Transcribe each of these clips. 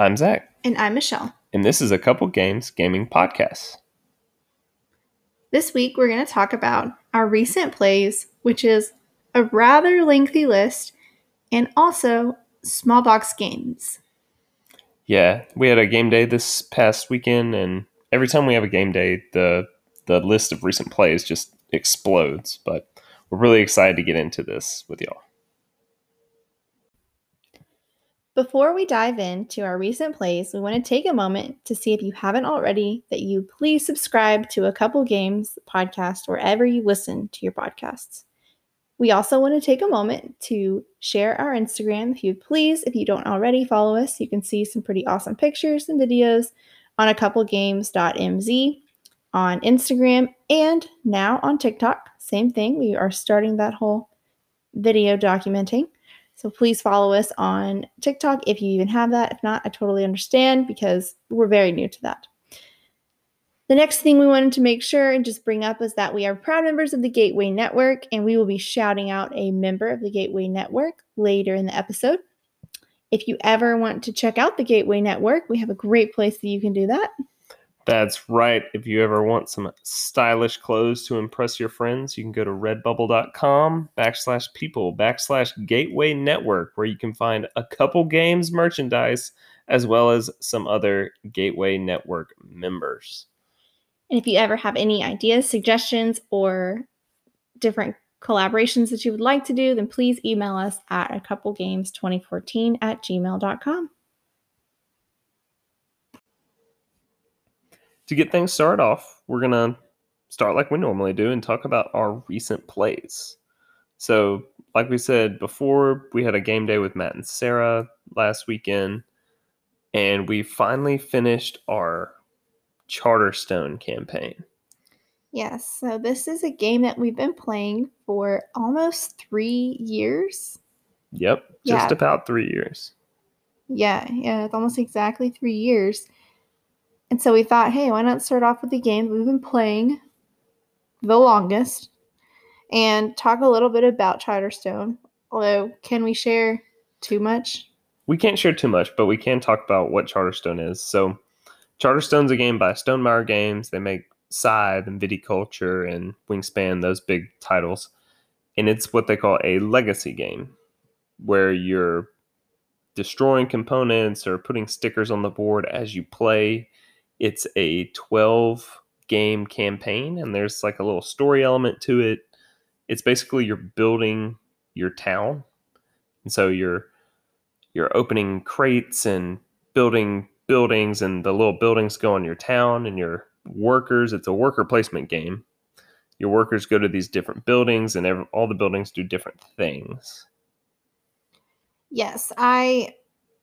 I'm Zach, And I'm Michelle. and this is a Couple Games Gaming Podcast. This week we're going to talk about our recent plays, which is a rather lengthy list, and also small box games. Yeah, we had a game day this past weekend, and every time we have a game day, the the list of recent plays just explodes. But we're really excited to get into this with y'all. Before we dive into our recent plays, we want to take a moment to see if you haven't already that you please subscribe to a couple games podcast wherever you listen to your podcasts. We also want to take a moment to share our Instagram if you please. If you don't already follow us, you can see some pretty awesome pictures and videos on a couple couplegames.mz on Instagram and now on TikTok. Same thing. We are starting that whole video documenting. So please follow us on TikTok if you even have that. If not, I totally understand because we're very new to that. The next thing we wanted to make sure and just bring up is that we are proud members of the Gateway Network, and we will be shouting out a member of the Gateway Network later in the episode. If you ever want to check out the Gateway Network, we have a great place that you can do that. That's right. If you ever want some stylish clothes to impress your friends, you can go to redbubble.com backslash people backslash gateway network, where you can find a couple games merchandise as well as some other Gateway Network members. And if you ever have any ideas, suggestions, or different collaborations that you would like to do, then please email us at a couple games 2014 at gmail.com. To get things started off, we're going to start like we normally do and talk about our recent plays. So, like we said before, we had a game day with Matt and Sarah last weekend, and we finally finished our Charterstone campaign. Yes, so this is a game that we've been playing for almost three years. Yep, just Yeah. about three years. Yeah, yeah, it's almost exactly three years. And so we thought, hey, why not start off with the game we've been playing the longest and talk a little bit about Charterstone. Although, can we share too much? We can't share too much, but we can talk about what Charterstone is. So, Charterstone's a game by Stonemaier Games. They make Scythe and Viticulture and Wingspan, those big titles. And it's what they call a legacy game, where you're destroying components or putting stickers on the board as you play. It's a 12 game campaign, and there's like a little story element to it. It's basically you're building your town. And so you're you're opening crates and building buildings and the little buildings go in your town and your workers it's a worker placement game your workers go to these different buildings and every, all the buildings do different things Yes, I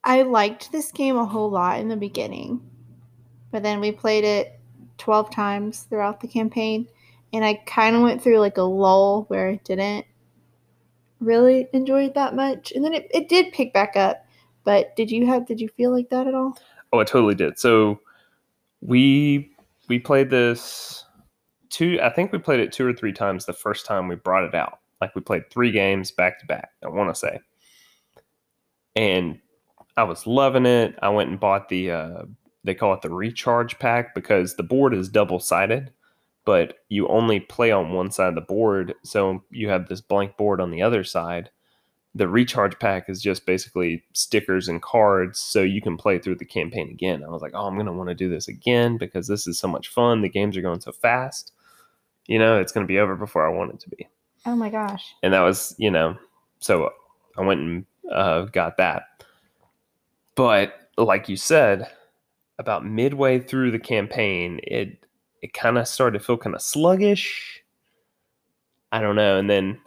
I liked this game a whole lot in the beginning. But then we played it 12 times throughout the campaign and I kind of went through like a lull where I didn't really enjoy it that much. And then it, it did pick back up. But did you have did you feel like that at all? oh i totally did so we we played this two i think we played it two or three times the first time we brought it out like we played three games back to back i want to say and i was loving it i went and bought the uh they call it the recharge pack because the board is double sided but you only play on one side of the board so you have this blank board on the other side the recharge pack is just basically stickers and cards so you can play through the campaign again. I was like, oh, I'm going to want to do this again because this is so much fun. The games are going so fast. You know, it's going to be over before I want it to be. Oh my gosh. And that was, you know, so I went and uh, got that. But like you said, about midway through the campaign, it it kind of started to feel kind of sluggish. I don't know. And then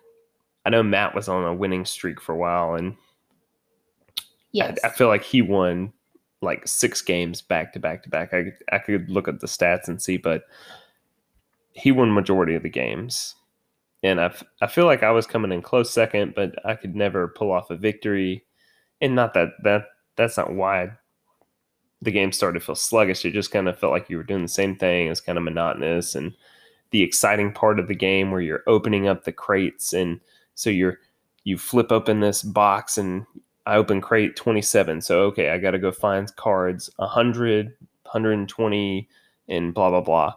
I know Matt was on a winning streak for a while, and Yes. I, I feel like he won like six games back to back to back. I I could look at the stats and see, but he won majority of the games, and I f- I feel like I was coming in close second, but I could never pull off a victory. And not that that that's not why the game started to feel sluggish. It just kind of felt like you were doing the same thing. It's kind of monotonous, and the exciting part of the game where you're opening up the crates and so you're you flip open this box and I open crate 27. So, okay, I got to go find cards 100, 120, and blah, blah, blah.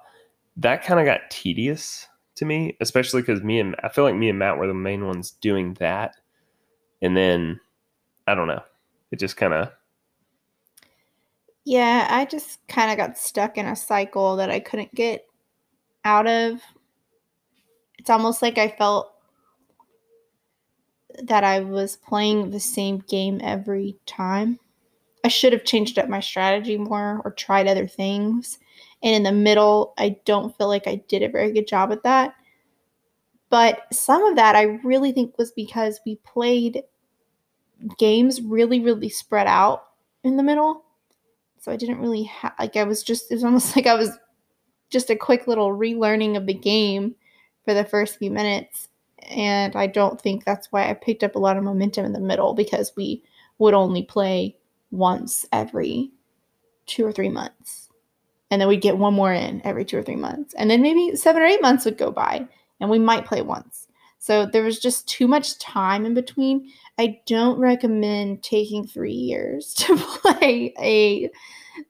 That kind of got tedious to me, especially because me and I feel like me and Matt were the main ones doing that. And then, I don't know, it just kind of. Yeah, I just kind of got stuck in a cycle that I couldn't get out of. It's almost like I felt that I was playing the same game every time. I should have changed up my strategy more or tried other things. And in the middle, I don't feel like I did a very good job at that. But some of that I really think was because we played games really, really spread out in the middle. So I didn't really have, like, I was just, it was almost like I was just a quick little relearning of the game for the first few minutes and I don't think that's why I picked up a lot of momentum in the middle because we would only play once every two or three months. And then we'd get one more in every two or three months. And then maybe seven or eight months would go by and we might play once. So there was just too much time in between. I don't recommend taking three years to play a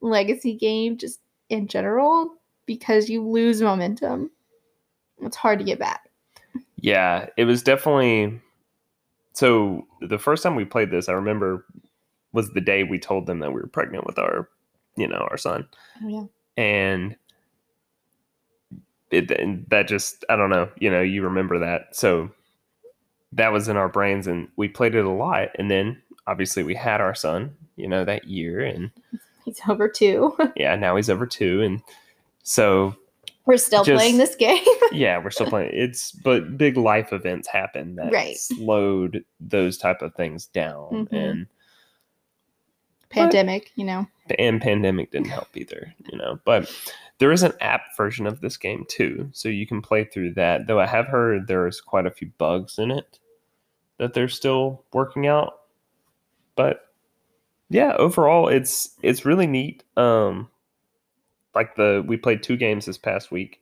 legacy game just in general because you lose momentum. It's hard to get back. Yeah, it was definitely. So the first time we played this, I remember was the day we told them that we were pregnant with our, you know, our son. Oh yeah. And it and that just I don't know, you know, you remember that. So that was in our brains and we played it a lot and then obviously we had our son, you know, that year and he's over 2. yeah, now he's over 2 and so we're still just, playing this game. yeah, we're still playing. It's but big life events happen that right. slowed those type of things down mm-hmm. and pandemic, but, you know. And pandemic didn't help either, you know. But there is an app version of this game too, so you can play through that. Though I have heard there's quite a few bugs in it that they're still working out. But yeah, overall it's it's really neat. Um like the we played two games this past week,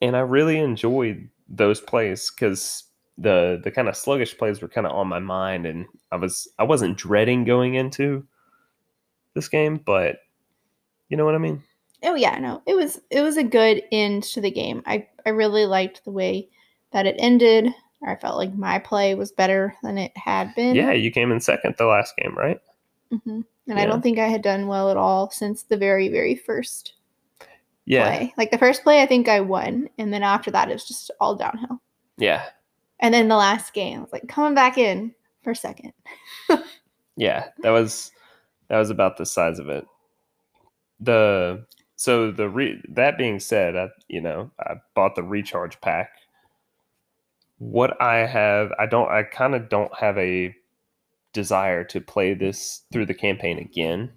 and I really enjoyed those plays because the the kind of sluggish plays were kind of on my mind, and I was I wasn't dreading going into this game, but you know what I mean. Oh yeah, no, it was it was a good end to the game. I I really liked the way that it ended. I felt like my play was better than it had been. Yeah, you came in second the last game, right? Mm-hmm. And yeah. I don't think I had done well at all since the very, very first yeah. play. Like the first play, I think I won. And then after that, it was just all downhill. Yeah. And then the last game, I was like coming back in for a second. yeah, that was that was about the size of it. The so the re, that being said, I you know I bought the recharge pack. What I have, I don't, I kind of don't have a desire to play this through the campaign again.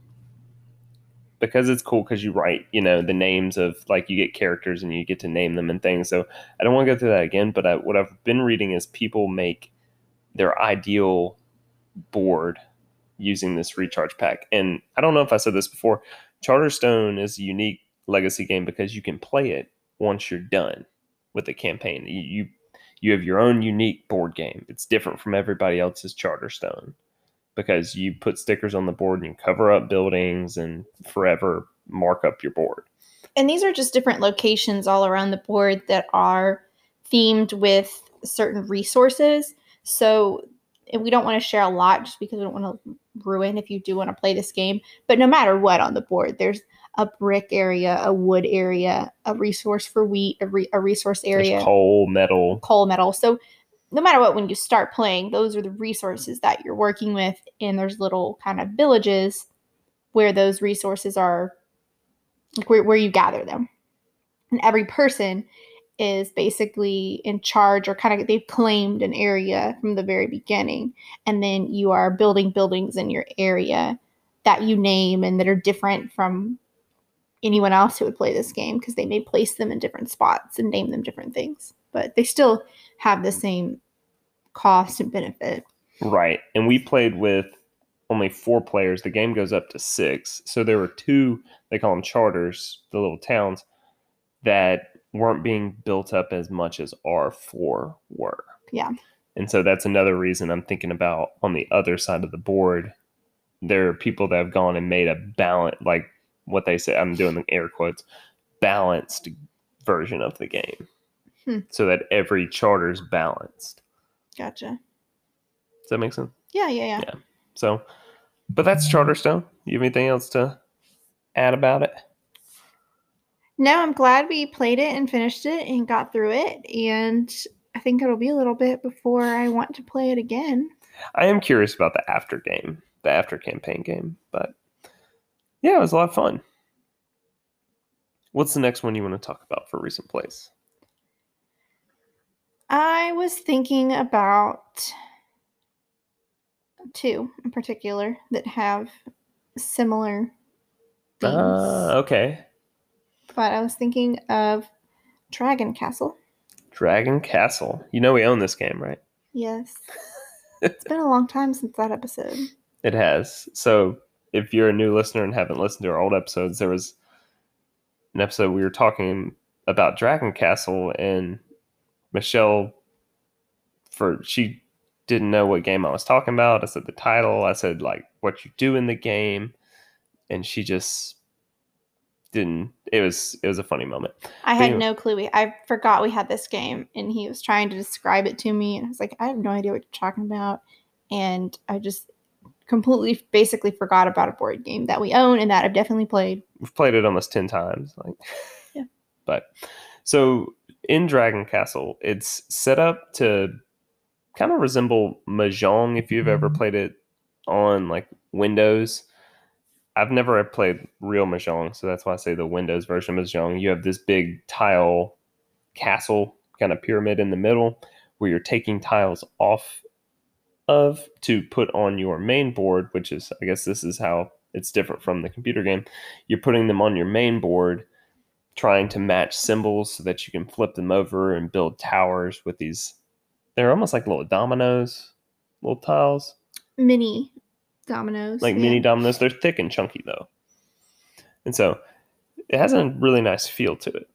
Because it's cool because you write you know the names of like you get characters and you get to name them and things. So i don't want to go through that again but I, what i've been reading is people make their ideal board using this recharge pack. And i don't know if i said this before charterstone is a unique legacy game because you can play it once you're done with the campaign. You, you have your own unique board game it's different from everybody else's charterstone because you put stickers on the board and you cover up buildings and forever mark up your board. And these are just different locations all around the board that are themed with certain resources. So we don't want to share a lot just because we don't want to ruin if you do want to play this game. But no matter what on the board, there's a brick area, a wood area, a resource for wheat, a, re- a resource area, there's coal, metal, coal, metal. So no matter what, when you start playing, those are the resources that you're working with. And there's little kind of villages where those resources are, like where, where you gather them. And every person is basically in charge or kind of they've claimed an area from the very beginning. And then you are building buildings in your area that you name and that are different from anyone else who would play this game because they may place them in different spots and name them different things but they still have the same cost and benefit. Right. And we played with only four players. The game goes up to six. So there were two, they call them charters, the little towns, that weren't being built up as much as our four were. Yeah. And so that's another reason I'm thinking about on the other side of the board. There are people that have gone and made a balance, like what they say. I'm doing the air quotes, balanced version of the game, Hmm. so that every charter is balanced. Gotcha. Does that make sense? Yeah, yeah, yeah. Yeah. So, but that's Charterstone. You have anything else to add about it? No, I'm glad we played it and finished it and got through it. And I think it'll be a little bit before I want to play it again. I am curious about the after game, the after campaign game, but yeah, it was a lot of fun. What's the next one you want to talk about for recent plays? I was thinking about two in particular that have similar themes. Ah, okay. but I was thinking of Dragon Castle. Dragon Castle. You know we own this game, right? Yes. it's been a long time since that episode. It has. So if you're a new listener and haven't listened to our old episodes, there was an episode we were talking about Dragon Castle and Michelle for she didn't know what game I was talking about. I said the title, I said like what you do in the game, and she just didn't it was it was a funny moment. I had Damn. no clue. We, I forgot we had this game, and he was trying to describe it to me, and I was like, I have no idea what you're talking about, and I just completely, basically forgot about a board game that we own and that I've definitely played. we've played it almost 10 times like Yeah. but so in dragon castle it's set up to kind of resemble mahjong if you've ever mm-hmm. played it on like windows i've never played real mahjong so that's why i say the windows version of mahjong you have this big tile castle kind of pyramid in the middle where you're taking tiles off of to put on your main board which is i guess this is how it's different from the computer game you're putting them on your main board trying to match symbols so that you can flip them over and build towers with these they're almost like little dominoes little tiles Mini dominoes. like yeah. mini dominoes they're thick and chunky though and so it has a really nice feel to it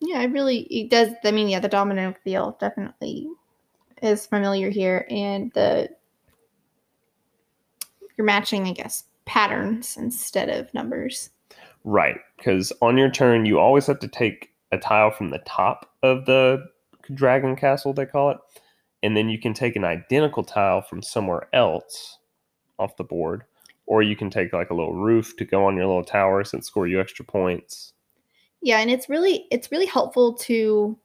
Yeah, it really it does. I mean, yeah, the domino feel definitely is familiar here, and the you're matching, I guess, patterns instead of numbers. right because on your turn you always have to take a tile from the top of the dragon castle they call it and then you can take an identical tile from somewhere else off the board or you can take like a little roof to go on your little towers and score you extra points Yeah, and it's really it's really helpful to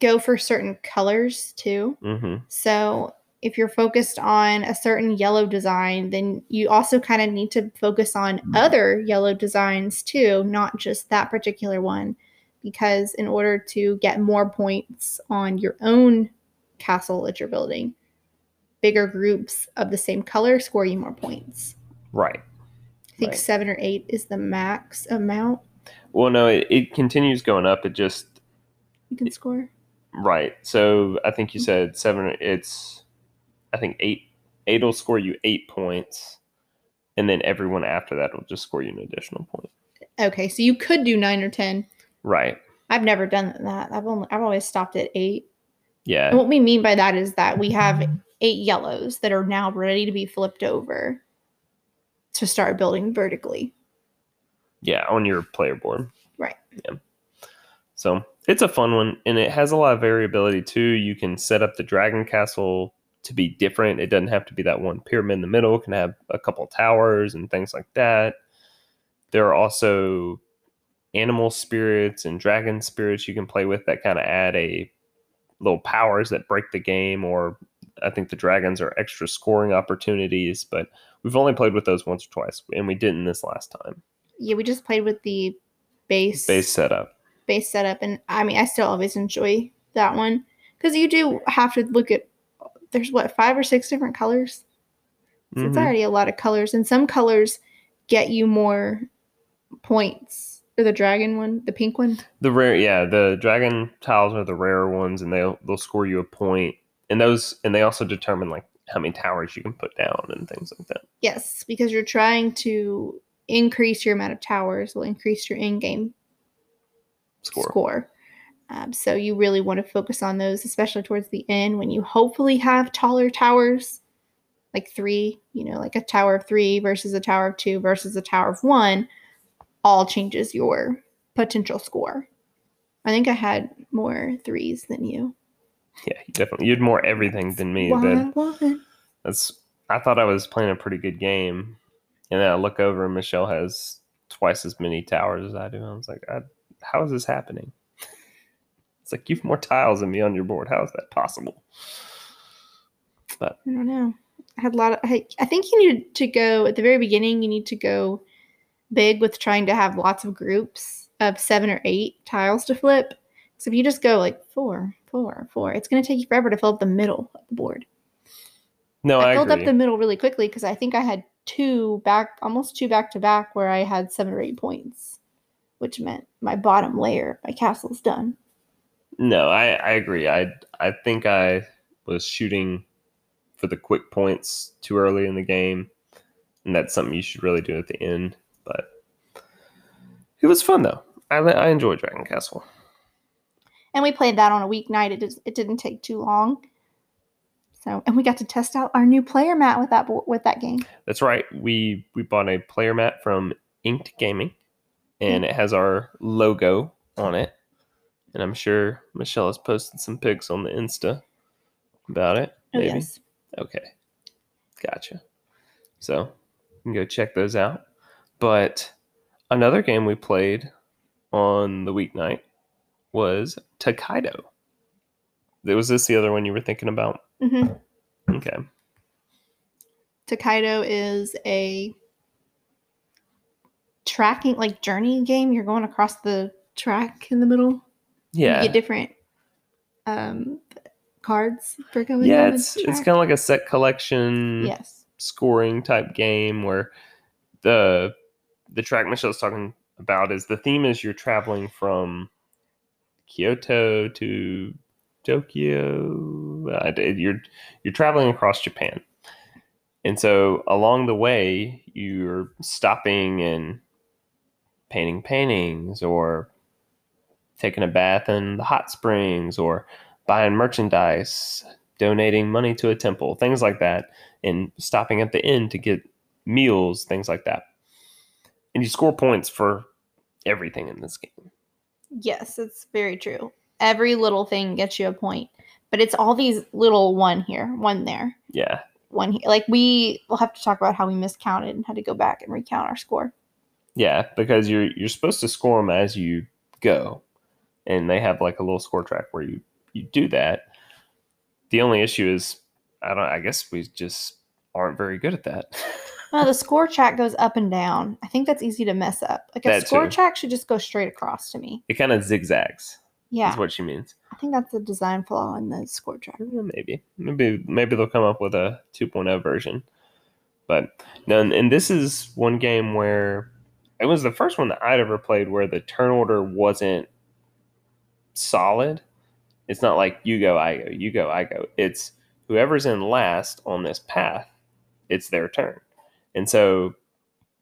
go for certain colors too. hmm So if you're focused on a certain yellow design, then you also kind of need to focus on other yellow designs too, not just that particular one. Because in order to get more points on your own castle that you're building, bigger groups of the same color score you more points. right I think Right. seven or eight is the max amount well no it, it continues going up it just you can score. Right so i think you mm-hmm. said seven it's i think eight eight will score you eight points and then everyone after that will just score you an additional point Okay, so you could do nine or ten. right I've never done that. I've only I've always stopped at eight. yeah And what we mean by that is that we have eight yellows that are now ready to be flipped over to start building vertically. Yeah, on your player board. Right. Yeah. So it's a fun one, and it has a lot of variability too. You can set up the dragon castle to be different. It doesn't have to be that one pyramid in the middle. It can have a couple towers and things like that. There are also animal spirits and dragon spirits you can play with that kind of add a little powers that break the game or I think the dragons are extra scoring opportunities, but we've only played with those once or twice, and we didn't this last time. Yeah, we just played with the base Base setup. Base setup, and I mean, I still always enjoy that one because you do have to look at. There's what five or six different colors. So it's Mhm. already a lot of colors, and some colors get you more points. Or the dragon one, the pink one. The rare, yeah, the dragon tiles are the rare ones, and they'll they'll score you a point, and those and they also determine like how many towers you can put down and things like that. Yes, because you're trying to increase your amount of towers will increase your in-game Score. score. Um, so you really want to focus on those, especially towards the end when you hopefully have taller towers, like three, you know, like a tower of three versus a tower of two versus a tower of one, all changes your potential score. I think I had more threes than you. Yeah, you definitely. You had more everything than me. Why? that's. I thought I was playing a pretty good game, and then I look over and Michelle has twice as many towers as I do. I was like, I, how is this happening? It's like you've more tiles than me on your board. How is that possible? But I don't know. I had a lot of. I, I think you need to go at the very beginning. You need to go big with trying to have lots of groups of seven or eight tiles to flip. So if you just go like four, four, four, it's going to take you forever to fill up the middle of the board. No, I, I filled agree. up the middle really quickly because I think I had two back, almost two back to back, where I had seven or eight points, which meant my bottom layer, my castle's done. No, I, I agree. I I think I was shooting for the quick points too early in the game, and that's something you should really do at the end. But it was fun though. I I enjoyed Dragon Castle. And we played that on a weeknight. It just, it didn't take too long. So and we got to test out our new player mat with that with that game. That's right. We we bought a player mat from Inked Gaming, and it has our logo on it. And I'm sure Michelle has posted some pics on the Insta about it. Oh Maybe. yes. Okay. Gotcha. So you can go check those out. But another game we played on the weeknight was Tokaido. Was this the other one you were thinking about? hmm Okay. Tokaido is a tracking like journey game. You're going across the track in the middle. Yeah. You get different um cards for going. Yeah, it's it's kind of like a set collection yes. scoring type game where the the track Michelle's talking about is the theme is you're traveling from Kyoto to Tokyo. Uh, you're you're traveling across Japan, and so along the way you're stopping and painting paintings or taking a bath in the hot springs or buying merchandise, donating money to a temple, things like that, and stopping at the inn to get meals, things like that. And you score points for everything in this game. Yes, it's very true. Every little thing gets you a point, but it's all these little one here, one there, Yeah. one here. Like we will have to talk about how we miscounted and had to go back and recount our score. Yeah, because you're you're supposed to score them as you go, and they have like a little score track where you you do that. The only issue is, I don't. I guess we just aren't very good at that. Well, the score track goes up and down. I think that's easy to mess up. Like a That score too. track should just go straight across to me. it kind of zigzags. Yeah, Is what she means. I think that's a design flaw in the score track. Maybe, maybe, maybe they'll come up with a 2.0 version. But no, and this is one game where it was the first one that I'd ever played where the turn order wasn't solid. It's not like you go, I go, you go, I go. It's whoever's in last on this path, it's their turn. And so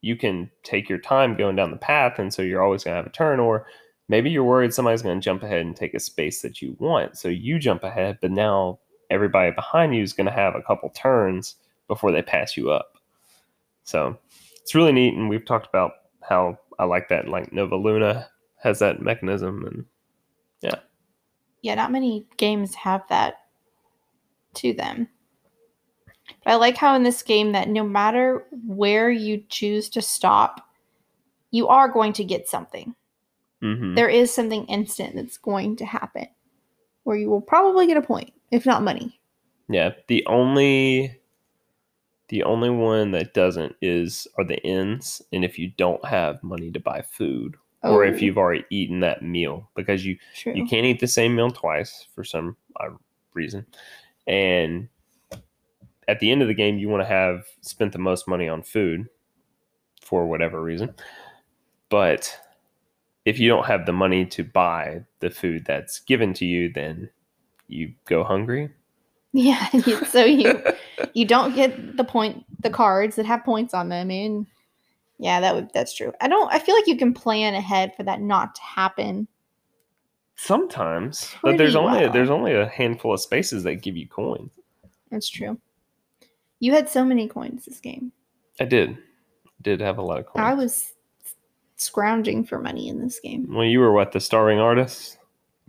you can take your time going down the path, and so you're always going to have a turn, or maybe you're worried somebody's going to jump ahead and take a space that you want. So you jump ahead, but now everybody behind you is going to have a couple turns before they pass you up. So it's really neat. And we've talked about how I like that. Like Nova Luna has that mechanism. And Yeah, yeah. not many games have that to them. But I like how in this game that no matter where you choose to stop, you are going to get something. mhm. There is something instant that's going to happen where you will probably get a point, if not money. yeah, the only. The only one that doesn't is are the ends, and if you don't have money to buy food, or if Oh, you've already eaten that meal, because you true. you can't eat the same meal twice for some uh, reason. And at the end of the game you want to have spent the most money on food for whatever reason. But if you don't have the money to buy the food that's given to you then you go hungry. Yeah, so you you don't get the point the cards that have points on them and yeah, that would that's true. I don't I feel like you can plan ahead for that not to happen Sometimes, but there's Pretty only well. there's only a handful of spaces that give you coins. That's true. You had so many coins this game. I did, did have a lot of coins. I was scrounging for money in this game, Well, you were what the starving artist?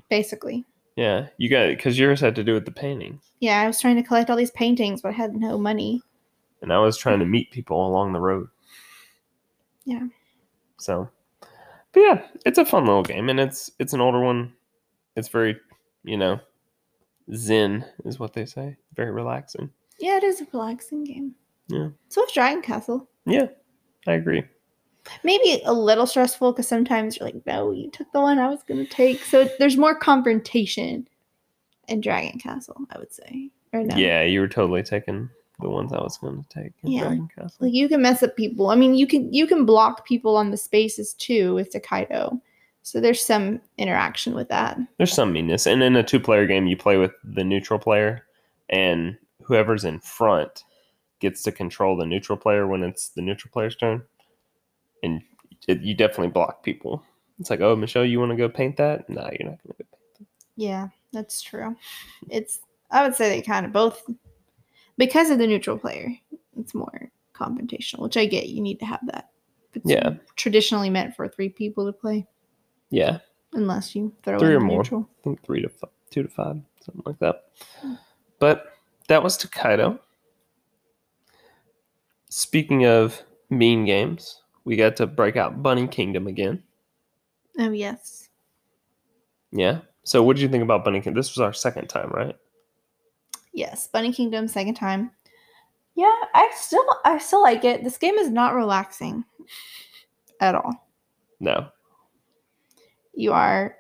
basically. Yeah, you got because yours had to do with the paintings, Yeah, I was trying to collect all these paintings, but I had no money. and I was trying to meet people along the road. Yeah. So, but yeah, it's a fun little game, and it's it's an older one. It's very, you know, zen is what they say. Very relaxing. Yeah, it is a relaxing game. Yeah. So is Dragon Castle. Yeah, I agree. Maybe a little stressful because sometimes you're like, no, you took the one I was going to take. So there's more confrontation in Dragon Castle, I would say. Or no? Yeah, you were totally taking the ones I was going to take. in Yeah. Dragon Castle. Like you can mess up people. I mean, you can you can block people on the spaces too with Tokaido. So there's some interaction with that. There's some meanness, and in a two-player game, you play with the neutral player, and whoever's in front gets to control the neutral player when it's the neutral player's turn, and it, you definitely block people. It's like, oh, Michelle, you want to go paint that? No, you're not going to go paint. That. Yeah, that's true. It's I would say they kind of both because of the neutral player. It's more confrontational, which I get. You need to have that. It's Yeah. traditionally meant for three people to play, Yeah, unless you throw Three or more. neutral. I think three to five, two to five, something like that. But that was Tokaido. Speaking of mean games, we got to break out Bunny Kingdom again. Oh yes, Yeah. So, what did you think about Bunny Kingdom? This was our second time, right? yes. Bunny Kingdom, second time. Yeah, I still I still like it. This game is not relaxing at all. No. you are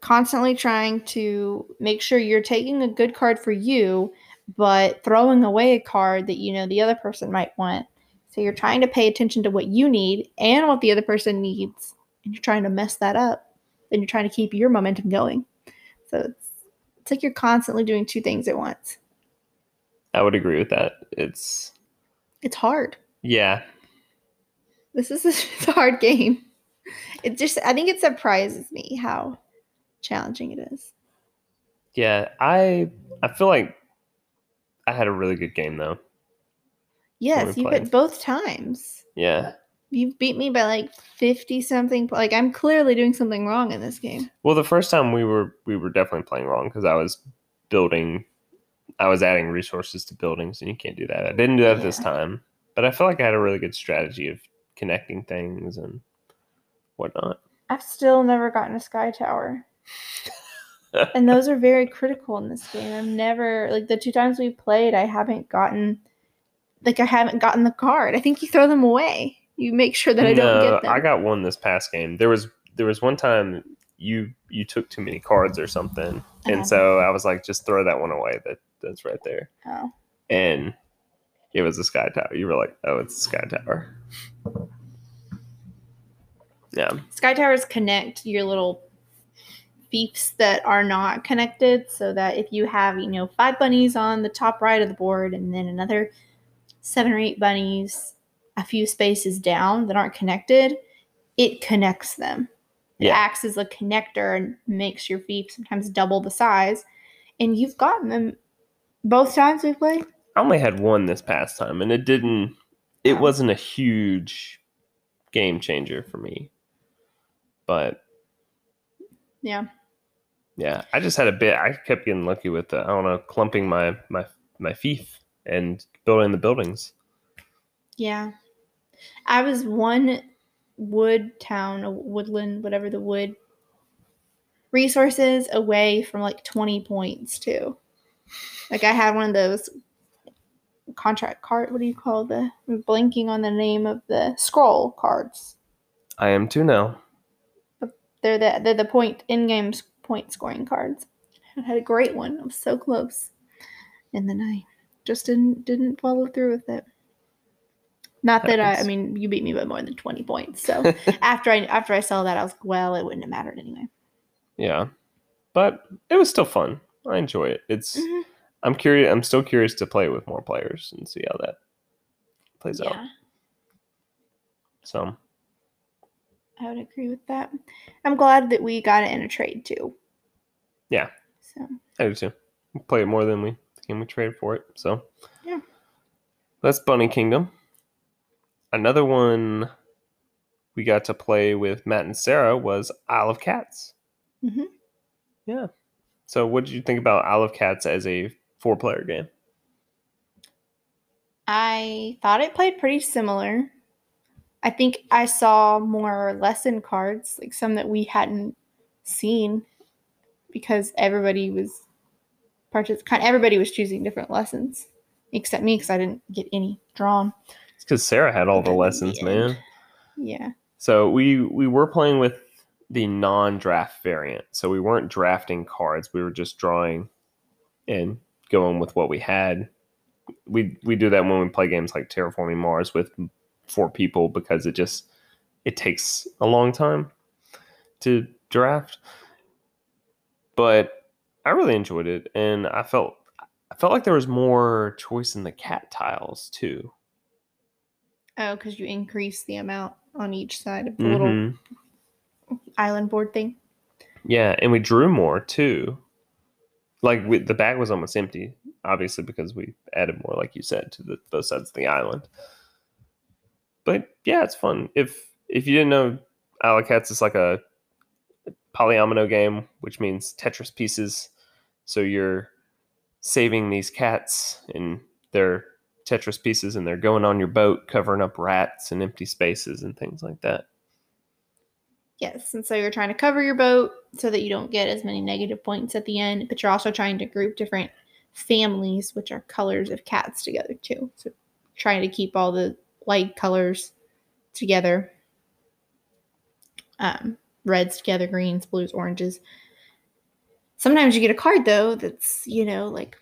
constantly trying to make sure you're taking a good card for you, but throwing away a card that you know the other person might want. So you're trying to pay attention to what you need and what the other person needs, and you're trying to mess that up, and you're trying to keep your momentum going. So it's it's like you're constantly doing two things at once. I would agree with that. It's, It's hard. yeah. This is it's a hard game. It just I think it surprises me how challenging it is. Yeah. I, I feel like I had a really good game, though. Yes, you played. hit both times. Yeah. You've beat me by like 50 something. Like, I'm clearly doing something wrong in this game. Well, the first time we were, we were definitely playing wrong because I was building, I was adding resources to buildings, and you can't do that. I didn't do that this time, but I feel like I had a really good strategy of connecting things and whatnot. I've still never gotten a sky tower. and those are very critical in this game. I've never, like, the two times we've played, I haven't gotten, like, I haven't gotten the card. I think you throw them away. You make sure that I don't get them. I got one this past game. There was there was one time you you took too many cards or something, Uh-huh. and so I was like, just throw that one away. That that's right there, oh. and it was a sky tower. You were like, oh, it's a sky tower. Yeah, Sky towers connect your little fiefs that are not connected so that if you have, you know, five bunnies on the top right of the board and then another seven or eight bunnies a few spaces down that aren't connected, it connects them. It acts as a connector and makes your fief sometimes double the size. And you've gotten them both times we played. I only had one this past time, and it didn't. It wasn't a huge game changer for me, but Yeah. yeah, I just had a bit. I kept getting lucky with the, I don't know, clumping my my my fief and building the buildings. Yeah. I was one wood town, a woodland, whatever the wood resources away from like 20 points too. Like I had one of those contract card, what do you call the I'm blanking on the name of the scroll cards. I am too now. They're the they're the point in-game point scoring cards. I had a great one. I was so close. And then I just didn't didn't follow through with it. Not that I I mean you beat me by more than 20 points. So after I after I saw that I was like, well, it wouldn't have mattered anyway. Yeah, but it was still fun. I enjoy it. It's. Mhm. I'm curious. I'm still curious to play with more players and see how that plays out. So I would agree with that. I'm glad that we got it in a trade too. Yeah. So I do too. We play it more than we and we traded for it. So Yeah. That's Bunny Kingdom. Another one we got to play with Matt and Sarah was Isle of Cats. Mhm. Yeah. So what did you think about Isle of Cats as a four player game? I thought it played pretty similar. I think I saw more lesson cards, like some that we hadn't seen, because everybody was kind. Everybody was choosing different lessons, except me, because I didn't get any drawn. It's because Sarah had all the lessons, the man. Yeah. So we we were playing with the non-draft variant. So we weren't drafting cards. We were just drawing and going with what we had. We we do that when we play games like Terraforming Mars with four people because it just it takes a long time to draft. But I really enjoyed it and I felt I felt like there was more choice in the cat tiles too. Oh, because you increase the amount on each side of the little Mhm. island board thing. Yeah, and we drew more too. Like we, the bag was almost empty, obviously because we added more, like you said, to the both sides of the island. But yeah, it's fun. If if you didn't know, Isle of Cats is like a polyomino game, which means Tetris pieces. So you're saving these cats and their Tetris pieces, and they're going on your boat, covering up rats and empty spaces and things like that. Yes, and so you're trying to cover your boat so that you don't get as many negative points at the end, but you're also trying to group different families, which are colors of cats, together too. So trying to keep all the light colors together. Um, reds together, greens, blues, oranges. Sometimes you get a card though that's, you know, like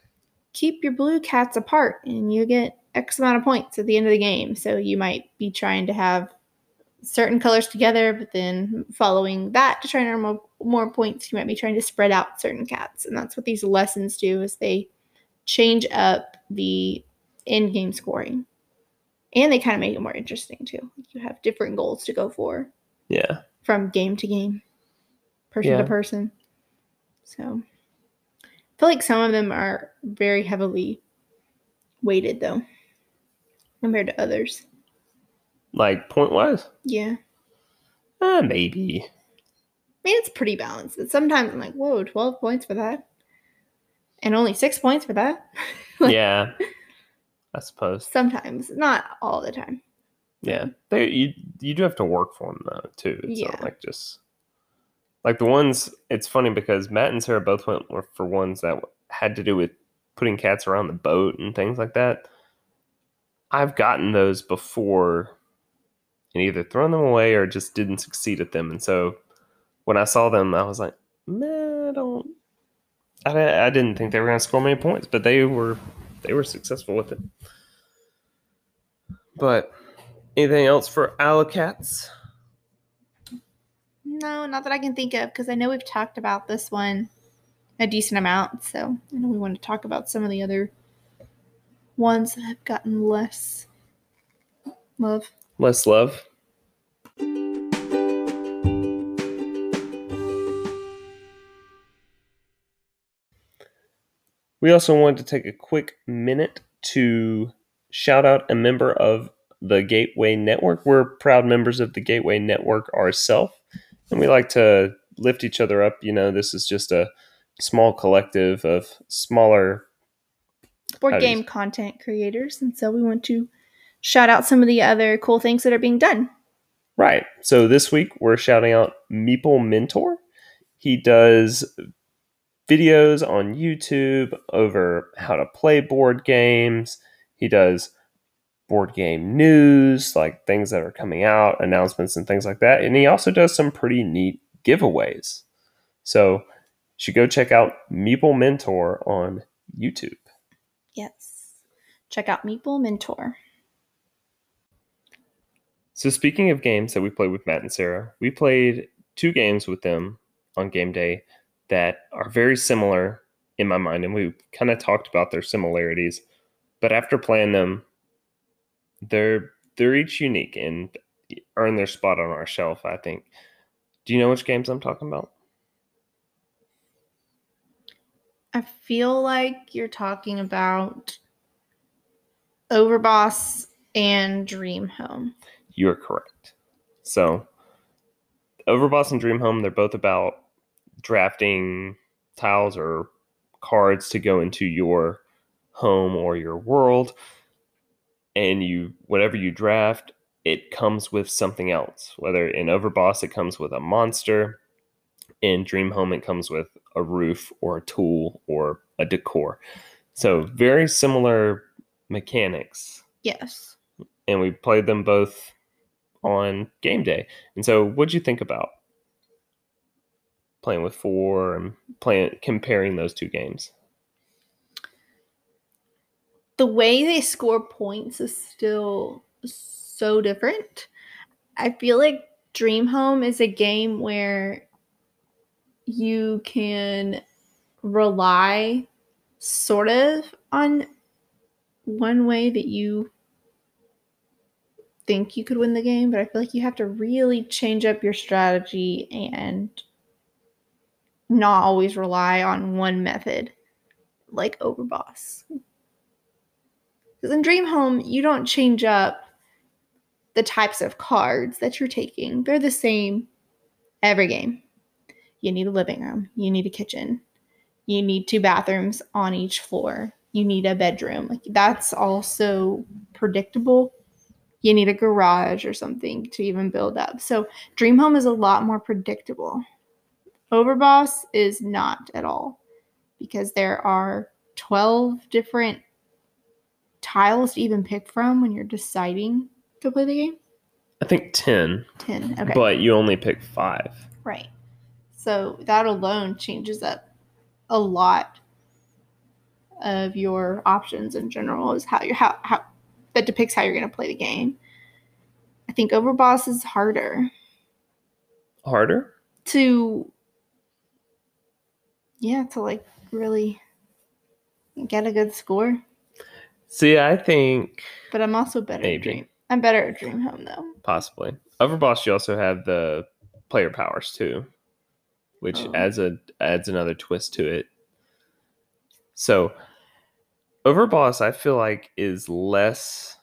keep your blue cats apart and you get X amount of points at the end of the game. So you might be trying to have certain colors together, but then following that to try and earn more, more points, you might be trying to spread out certain cats. And that's what these lessons do is they change up the end game scoring. And they kind of make it more interesting too. You have different goals to go for Yeah. From game to game, person Yeah. to person. So I feel like some of them are very heavily weighted though, compared to others. Like point wise? Yeah. Uh, maybe. I mean, it's pretty balanced, but sometimes I'm like, whoa, 12 points for that. And only six points for that. Like- yeah. I suppose. Sometimes, not all the time. Yeah. They you you do have to work for them though too. It's not Yeah. like just like the ones. It's funny because Matt and Sarah both went for ones that had to do with putting cats around the boat and things like that. I've gotten those before and either thrown them away or just didn't succeed at them. And so when I saw them, I was like, man, I don't. I, I didn't think they were going to score many points, but they were they were successful with it. But anything else for Isle of Cats? No, not that I can think of, because I know we've talked about this one a decent amount. So I know we want to talk about some of the other ones that have gotten less love. Less love. We also wanted to take a quick minute to shout out a member of the Gateway Network. We're proud members of the Gateway Network ourselves, and we like to lift each other up. You know, this is just a small collective of smaller board game content creators. And so we want to shout out some of the other cool things that are being done. Right. So this week we're shouting out Meeple Mentor. He does videos on YouTube over how to play board games. He does board game news, like things that are coming out, announcements, and things like that. And he also does some pretty neat giveaways. So you should go check out Meeple Mentor on YouTube. Yes. Check out Meeple Mentor. So speaking of games that we played with Matt and Sarah, we played two games with them on game day that are very similar in my mind, and we kind of talked about their similarities. But after playing them, they're they're each unique and earn their spot on our shelf. I think. Do you know which games I'm talking about? I feel like you're talking about Overboss and Dream Home. You are correct. So, Overboss and Dream Home, they're both about drafting tiles or cards to go into your home or your world. And you, whatever you draft, it comes with something else. Whether in Overboss, it comes with a monster. In Dream Home, it comes with a roof or a tool or a decor. So, very similar mechanics. Yes. And we played them both on game day. And so, what'd you think about playing with four and playing comparing those two games? The way they score points is still so different. I feel like Dream Home is a game where you can rely sort of on one way that you think you could win the game, but I feel like you have to really change up your strategy and not always rely on one method like Overboss. Because in Dream Home, you don't change up the types of cards that you're taking. They're the same every game. You need a living room, you need a kitchen, you need two bathrooms on each floor, you need a bedroom. Like that's also predictable you need a garage or something to even build up. So Dream Home is a lot more predictable. Overboss is not at all because there are 12 different tiles to even pick from when you're deciding to play the game. I think 10. 10. Okay. But you only pick 5. Right. So that alone changes up a lot of your options in general is how you how how that depicts how you're going to play the game. I think Overboss is harder. Harder? To, yeah, to like really get a good score. See, I think. But I'm also better maybe. at Dream. I'm better at Dream Home though. Possibly. Overboss, you also have the player powers too, which oh. adds a adds another twist to it. So Overboss, I feel like, is less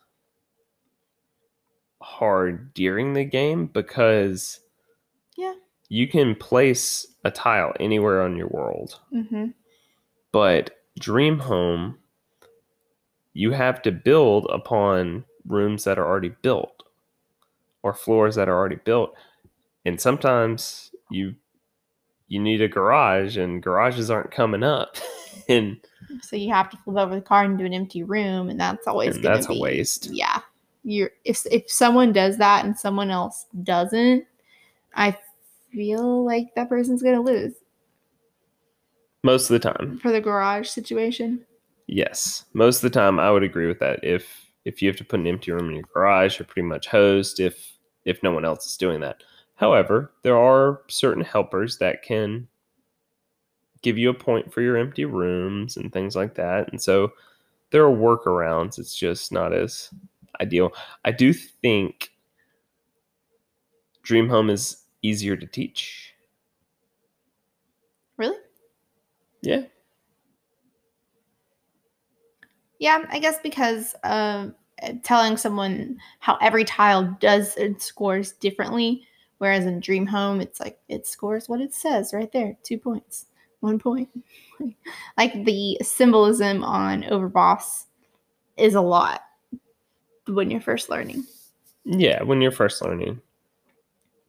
hard during the game because yeah, you can place a tile anywhere on your world. Mm-hmm. But Dream Home, you have to build upon rooms that are already built or floors that are already built, and sometimes you you need a garage, and garages aren't coming up, and so you have to flip over the car and do an empty room, and that's always and that's be, a waste. Yeah, you're if if someone does that and someone else doesn't, I feel like that person's gonna lose. Most of the time. For the garage situation. Yes, most of the time I would agree with that. If if you have to put an empty room in your garage, you're pretty much hosed. If if no one else is doing that. However, there are certain helpers that can give you a point for your empty rooms and things like that. And so there are workarounds. It's just not as ideal. I do think Dream Home is easier to teach. Really? Yeah. Yeah, I guess because uh, telling someone how every tile does and scores differently, whereas in Dream Home, it's like it scores what it says right there, two points one point. like the symbolism on Overboss is a lot when you're first learning. Yeah, when you're first learning.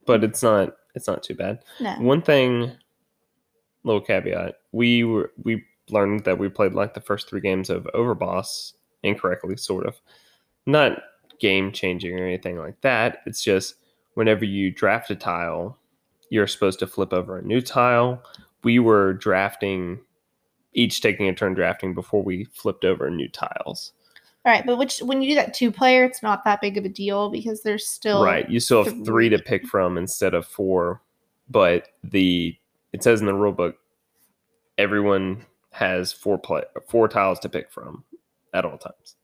But it's not it's not too bad. No. One thing little caveat. We were we learned that we played like the first three games of Overboss incorrectly, sort of. Not game changing or anything like that. It's just whenever you draft a tile, you're supposed to flip over a new tile we were drafting, each taking a turn drafting before we flipped over new tiles. All right, but which when you do that two player, it's not that big of a deal because there's still right. You still have three, three to pick from instead of four, but the it says in the rule book everyone has four play four tiles to pick from at all times.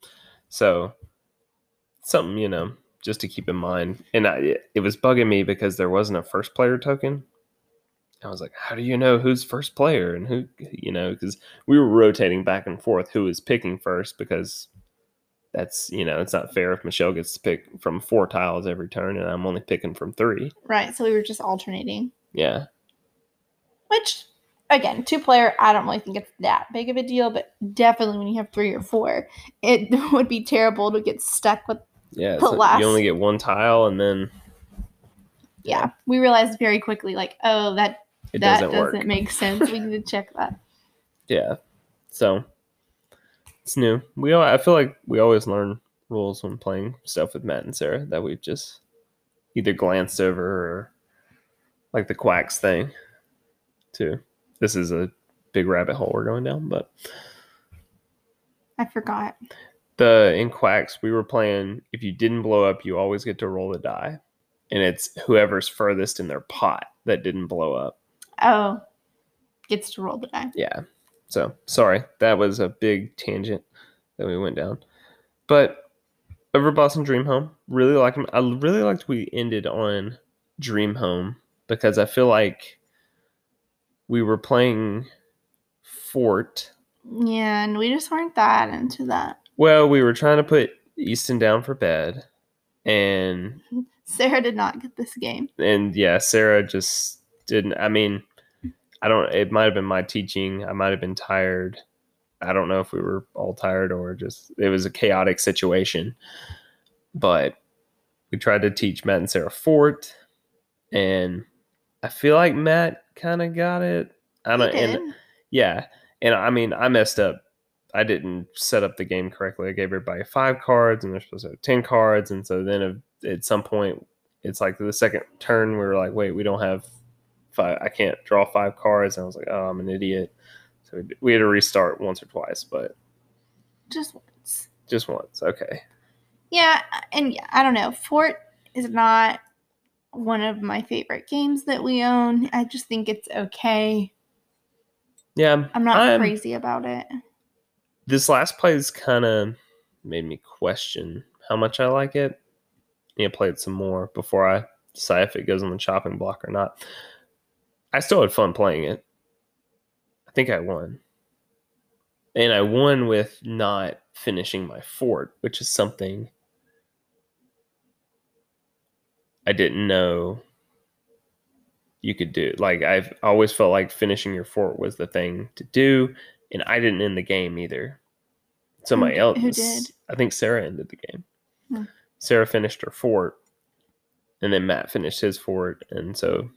So something you know just to keep in mind. And I, it was bugging me because there wasn't a first player token. I was like, how do you know who's first player and who, you know, because we were rotating back and forth who was picking first because that's, you know, it's not fair if Michelle gets to pick from four tiles every turn and I'm only picking from three. Right. So we were just alternating. Yeah. Which, again, two player, I don't really think it's that big of a deal, but definitely when you have three or four, it would be terrible to get stuck with. Yeah. The so last- You only get one tile and then Yeah. We realized very quickly, like, oh, that it that doesn't doesn't, make sense. We need to check that. Yeah. So it's new. We all, I feel like we always learn rules when playing stuff with Matt and Sarah that we've just either glanced over or like the quacks thing too. This is a big rabbit hole we're going down, but I forgot. the in quacks we were playing if you didn't blow up you always get to roll the die and it's whoever's furthest in their pot that didn't blow up Oh, gets to roll the die. yeah. So sorry, that was a big tangent that we went down. But Overboss and Dream Home, really like I really liked we ended on Dream Home because I feel like we were playing Fort. Yeah, and we just weren't that into that. Well, we were trying to put Easton down for bed, and Sarah did not get this game. and yeah, Sarah just didn't. I mean, I don't. It might have been my teaching. I might have been tired. I don't know if we were all tired or just it was a chaotic situation. But we tried to teach Matt and Sarah Fort, and I feel like Matt kind of got it. I don't. And yeah, and I mean, I messed up. I didn't set up the game correctly. I gave everybody five cards, and they're supposed to have ten cards, and so then at- at some point, it's like the second turn, we were like, "Wait, we don't have five. I can't draw five cards." And I was like, "Oh, I'm an idiot." So we- we had to restart once or twice, but just once. just once. Okay. Yeah, and I don't know. Fort is not one of my favorite games that we own. I just think it's okay. Yeah, I'm not I'm- crazy about it. this last plays kind of made me question how much I like it. Yeah, play it some more before I decide if it goes on the chopping block or not. I still had fun playing it. I think I won. And I won with not finishing my fort, which is something I didn't know you could do. Like I've always felt like finishing your fort was the thing to do, and I didn't end the game either. Somebody Who- else. who did? I think Sarah ended the game. Hmm. Sarah finished her fort, and then Matt finished his fort, and so,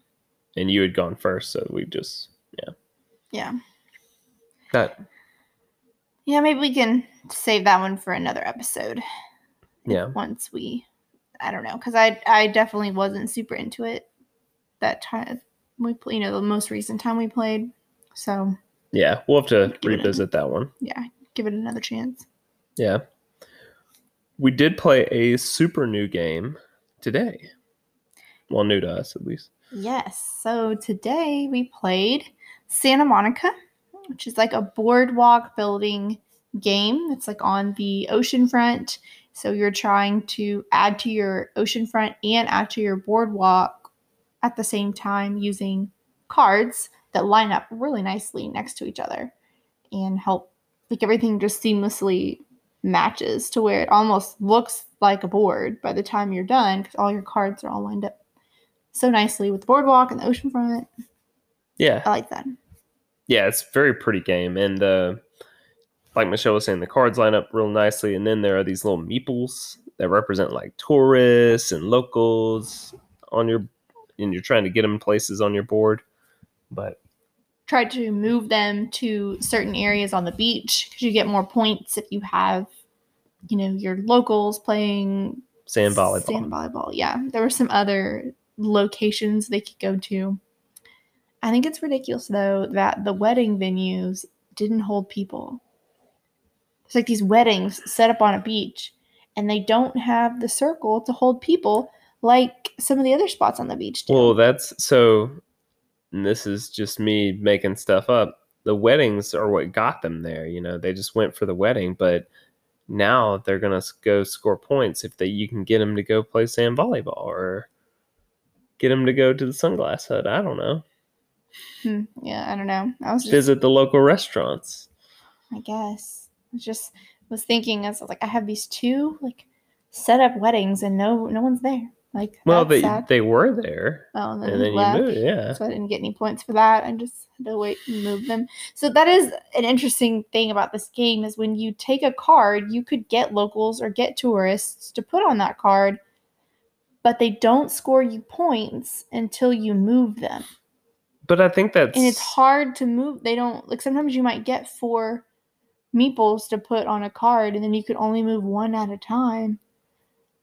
and you had gone first, so we just Yeah. Yeah, that Yeah, maybe we can save that one for another episode. yeah Once we I don't know, because I I definitely wasn't super into it that time we play, you know, the most recent time we played. So yeah we'll have to Give it a- revisit that one. yeah, give it another chance. Yeah, we did play a super new game today. Well, new to us at least. Yes. So today we played Santa Monica, which is like a boardwalk building game. It's like on the ocean front. So you're trying to add to your ocean front and add to your boardwalk at the same time using cards that line up really nicely next to each other and help like everything just seamlessly matches to where it almost looks like a board by the time you're done because all your cards are all lined up so nicely with the boardwalk and the ocean front. Yeah, I like that. yeah, it's a very pretty game, and uh, like Michelle was saying, the cards line up real nicely, and then there are these little meeples that represent like tourists and locals on your, and you're trying to get them places on your board. But try to move them to certain areas on the beach because you get more points if you have, you know, your locals playing sand volleyball, Sand volleyball. Yeah, there were some other locations they could go to. I think it's ridiculous though that the wedding venues didn't hold people. It's like these weddings set up on a beach, and they don't have the circle to hold people like some of the other spots on the beach do. Well, that's so. And this is just me making stuff up. The weddings are what got them there. You know, they just went for the wedding, but now they're gonna go score points if they you can get them to go play sand volleyball or get them to go to the sunglass hut. I don't know. Hmm, yeah, I don't know. I was just, Visit the local restaurants. I guess, just was thinking as like I have these two like set up weddings and no no one's there. Like Well, they sad. they were there, oh, and then, and he then you left. moved. Yeah, So I didn't get any points for that. I just had to wait and move them. So that is an interesting thing about this game is when you take a card, you could get locals or get tourists to put on that card, but they don't score you points until you move them. but I think that's And it's hard to move. They don't like sometimes you might get four meeples to put on a card and then you could only move one at a time.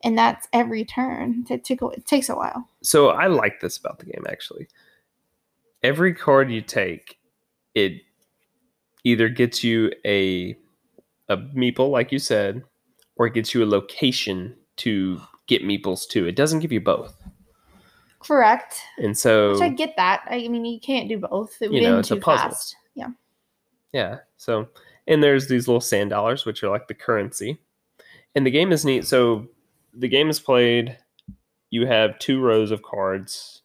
And that's every turn. It, a- it takes a while. So I like this about the game actually. Every card you take, it either gets you a a meeple, like you said, or it gets you a location to get meeples to. It doesn't give you both. Correct. And so Which I get that. I mean, you can't do both. It would You know, it's a puzzle. fast. Yeah. Yeah. So, and there's these little sand dollars, which are like the currency. And the game is neat. So, the game is played. You have two rows of cards.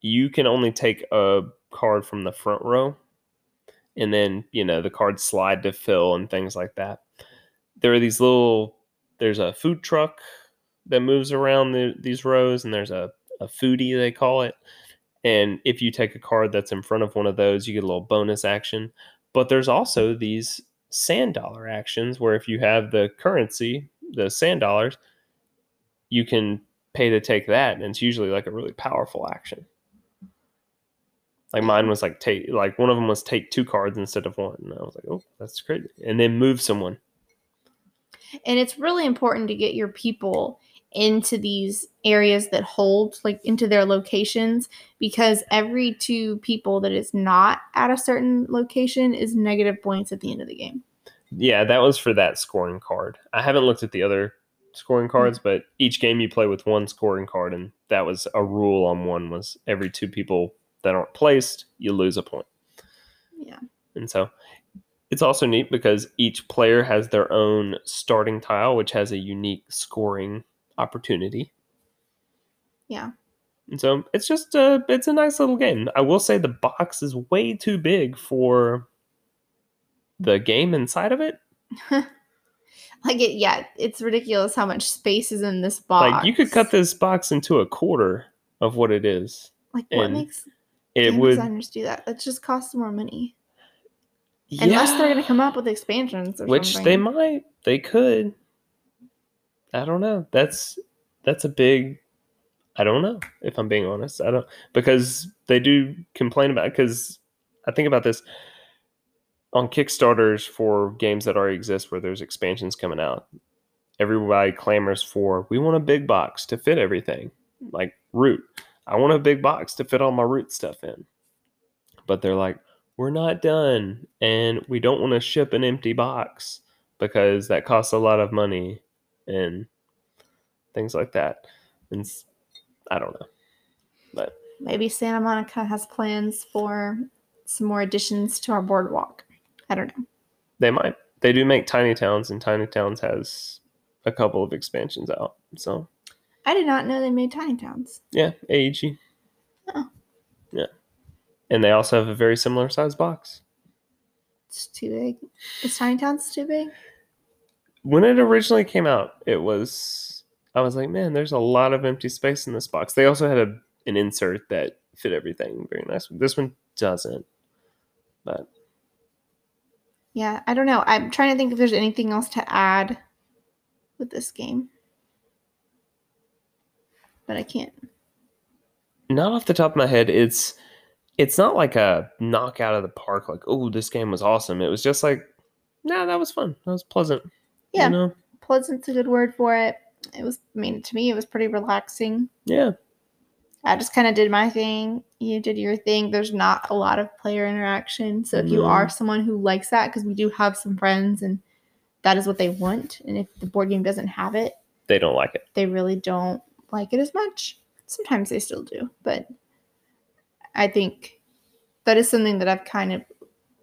You can only take a card from the front row. And then, you know, the cards slide to fill and things like that. There are these little, there's a food truck that moves around the, these rows, and there's a, a foodie, they call it. And if you take a card that's in front of one of those, you get a little bonus action. But there's also these sand dollar actions where if you have the currency, the sand dollars, you can pay to take that, and it's usually like a really powerful action. Like mine was like take like one of them was take two cards instead of one, and I was like, oh, that's crazy, and then move someone. And it's really important to get your people into these areas that hold, like into their locations, because every two people that is not at a certain location is negative points at the end of the game. Yeah, that was for that scoring card. I haven't looked at the other scoring hmm. cards, but each game you play with one scoring card, and that was a rule on one was every two people that aren't placed, you lose a point. Yeah. And so it's also neat because each player has their own starting tile, which has a unique scoring opportunity. Yeah. And so it's just a it's a nice little game. I will say the box is way too big for the game inside of it. Like it, yeah, it's ridiculous how much space is in this box. Like you could cut this box into a quarter of what it is. Like what makes It game would designers do that? That just costs more money. Unless they're gonna come up with expansions or which something. they might they could i don't know. That's that's a big i don't know if i'm being honest. I don't because they do complain about because i think about this on kickstarters for games that already exist where there's expansions coming out. Everybody clamors for we want a big box to fit everything like root. I want a big box to fit all my root stuff in. But they're like we're not done and we don't want to ship an empty box because that costs a lot of money and things like that and I don't know but Maybe Santa Monica has plans for some more additions to our boardwalk. I don't know. they might they do make tiny towns and tiny towns has a couple of expansions out so I did not know they made tiny towns. yeah aeg Oh. yeah and they also have a very similar size box It's too big. Is tiny towns too big? When it originally came out, it was I was like, man, there's a lot of empty space in this box. They also had a an insert that fit everything very nice. This one doesn't. But Yeah, I don't know. I'm trying to think if there's anything else to add with this game. But I can't. not off the top of my head, it's it's not like a knock out of the park like, oh, this game was awesome. It was just like, nah, that was fun. That was pleasant. Yeah. You know? Pleasant's a good word for it. It was, I mean, to me, it was pretty relaxing. Yeah. I just kind of did my thing. You did your thing. There's not a lot of player interaction. So if you are someone who likes that, because we do have some friends and that is what they want. And if the board game doesn't have it, They don't like it. they really don't like it as much. Sometimes they still do, but I think that is something that I've kind of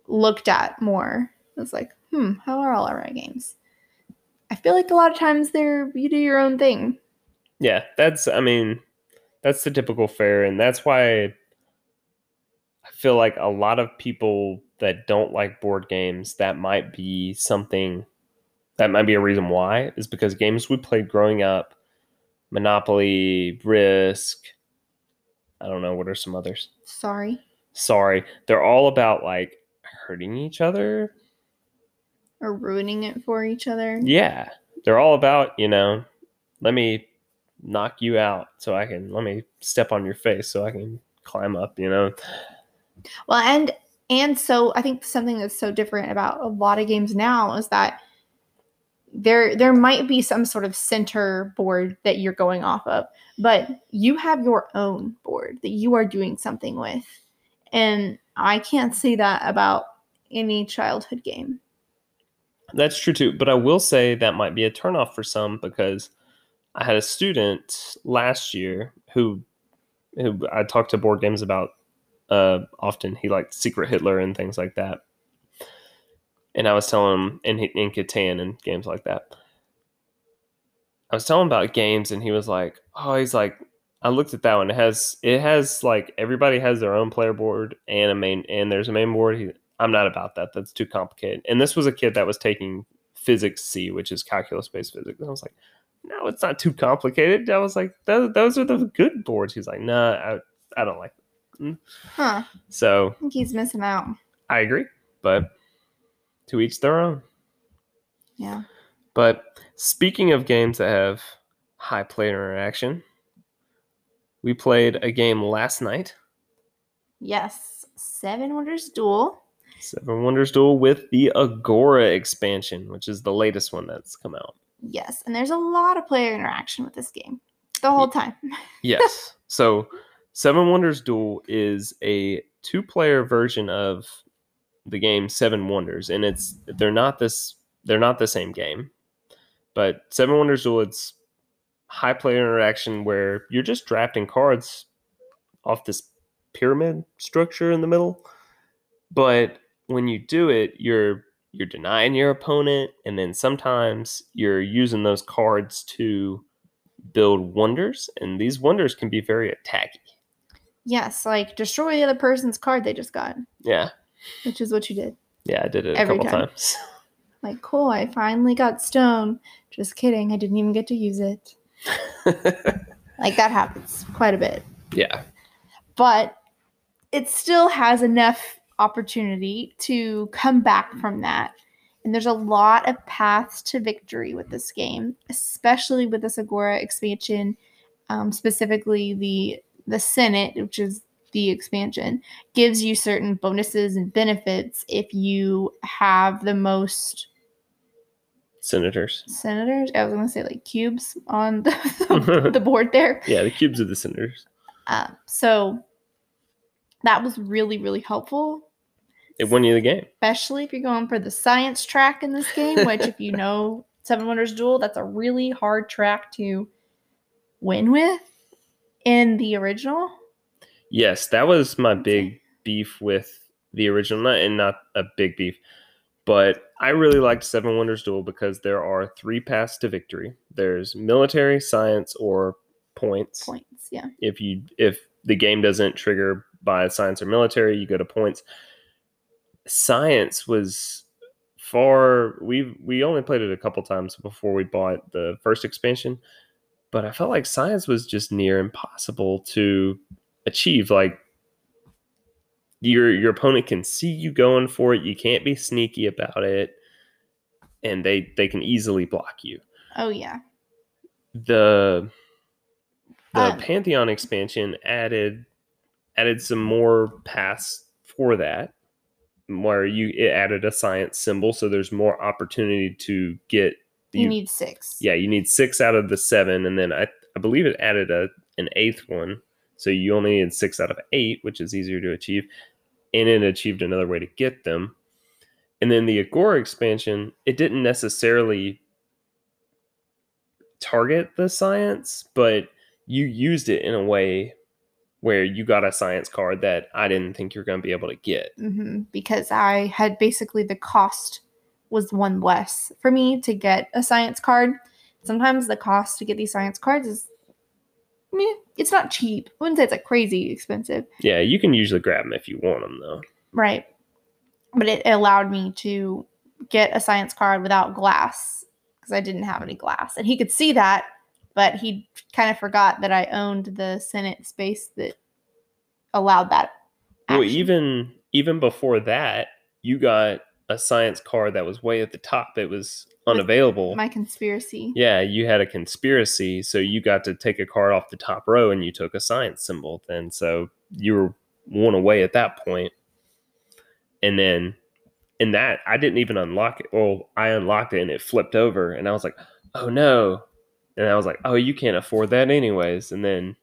looked at more. It's like, hmm, how are all our games? I feel like a lot of times they're you do your own thing. Yeah, that's I mean, that's the typical fare, and that's why I feel like a lot of people that don't like board games, that might be something that might be a reason why, is because games we played growing up, Monopoly, Risk, I don't know, what are some others? Sorry. Sorry. They're all about like hurting each other. Or ruining it for each other. Yeah. They're all about, you know, let me knock you out so I can let me step on your face so I can climb up, you know. Well, and and so I think something that's so different about a lot of games now is that there there might be some sort of center board that you're going off of, but you have your own board that you are doing something with. And I can't say that about any childhood game. That's true too, but I will say that might be a turnoff for some because I had a student last year who who I talked to board games about uh, often. He liked Secret Hitler and things like that. And I was telling him in in Catan and games like that. I was telling him about games, and he was like, "Oh, he's like." I looked at that one. It has it has like everybody has their own player board and a main and there's a main board. He, I'm not about that. That's too complicated. And this was a kid that was taking physics C, which is calculus based physics. And I was like, no, it's not too complicated. I was like, those, those are the good boards. He's like, nah, I, I don't like them. Mm. Huh. So I think he's missing out. I agree, but to each their own. Yeah. But speaking of games that have high player interaction, we played a game last night, Yes. Seven Wonders Duel. Seven Wonders Duel with the Agora expansion, which is the latest one that's come out. Yes. And there's a lot of player interaction with this game the whole time. Yes. so Seven Wonders Duel is a two-player version of the game Seven Wonders, and it's they're not this they're not the same game. But Seven Wonders Duel, it's high player interaction where you're just drafting cards off this pyramid structure in the middle. But when you do it, you're you're denying your opponent, and then sometimes you're using those cards to build wonders, and these wonders can be very attacky. Yes. Like destroy the other person's card they just got, Yeah, which is what you did. yeah, I did it a Every couple time. times. Like, cool. I finally got stone. Just kidding. I didn't even get to use it. Like, that happens quite a bit. yeah, but it still has enough opportunity to come back from that. And there's a lot of paths to victory with this game, especially with this Agora expansion, um, specifically the the Senate, which is the expansion, gives you certain bonuses and benefits if you have the most senators. senators. I was gonna say like cubes on the, the board there. Yeah, the cubes of the senators. Um, so that was really, really helpful, It won you the game. especially if you're going for the science track in this game, which, if you know Seven Wonders Duel, that's a really hard track to win with in the original. Yes, that was my big beef with the original, and not a big beef, but I really liked Seven Wonders Duel because there are three paths to victory. There's military, science, or points. Points, yeah. If you if the game doesn't trigger by science or military, you go to points. Science was far we we only played it a couple times before we bought the first expansion, but I felt like science was just near impossible to achieve. Like your your opponent can see you going for it. You can't be sneaky about it, and they they can easily block you. Oh, yeah. The the Um, Pantheon expansion added added some more paths for that, where you it added a science symbol, so there's more opportunity to get You, need six. yeah, you need six out of the seven, and then I, I believe it added a an eighth one, so you only need six out of eight, which is easier to achieve, and it achieved another way to get them. And then the Agora expansion, it didn't necessarily target the science, but you used it in a way where you got a science card that I didn't think you're going to be able to get. hmm because I had basically the cost was one less for me to get a science card. Sometimes the cost to get these science cards is meh, it's not cheap. I wouldn't say it's like crazy expensive. Yeah, you can usually grab them if you want them though. Right. But it allowed me to get a science card without glass because I didn't have any glass. And he could see that, but he kind of forgot that I owned the Senate space that allowed that. Well, even even before that, you got a science card that was way at the top. It was unavailable. my conspiracy. yeah, you had a conspiracy, so you got to take a card off the top row and you took a science symbol. Then so you were one away at that point. And then in that, I didn't even unlock it. Well, I unlocked it and it flipped over, and I was like, "Oh no!" And I was like, "Oh, you can't afford that anyways." And then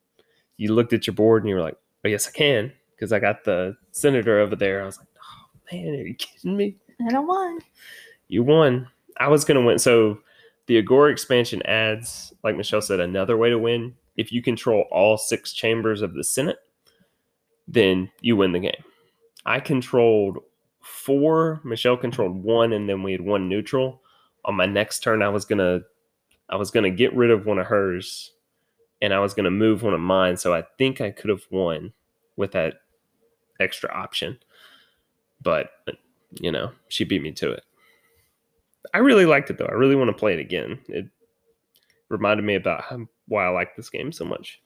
you looked at your board and you were like, "Oh yes, I can," because I got the senator over there. I was like, "Oh man, are you kidding me?" And I won. You won. I was gonna win. So the Agora expansion adds, like Michelle said, another way to win. If you control all six chambers of the Senate, then you win the game. I controlled four. Michelle controlled one, and then we had one neutral. On my next turn, I was gonna, I was gonna get rid of one of hers, and I was gonna move one of mine. So I think I could have won with that extra option, but you know, she beat me to it. I really liked it though. I really want to play it again. It reminded me about how, why I like this game so much.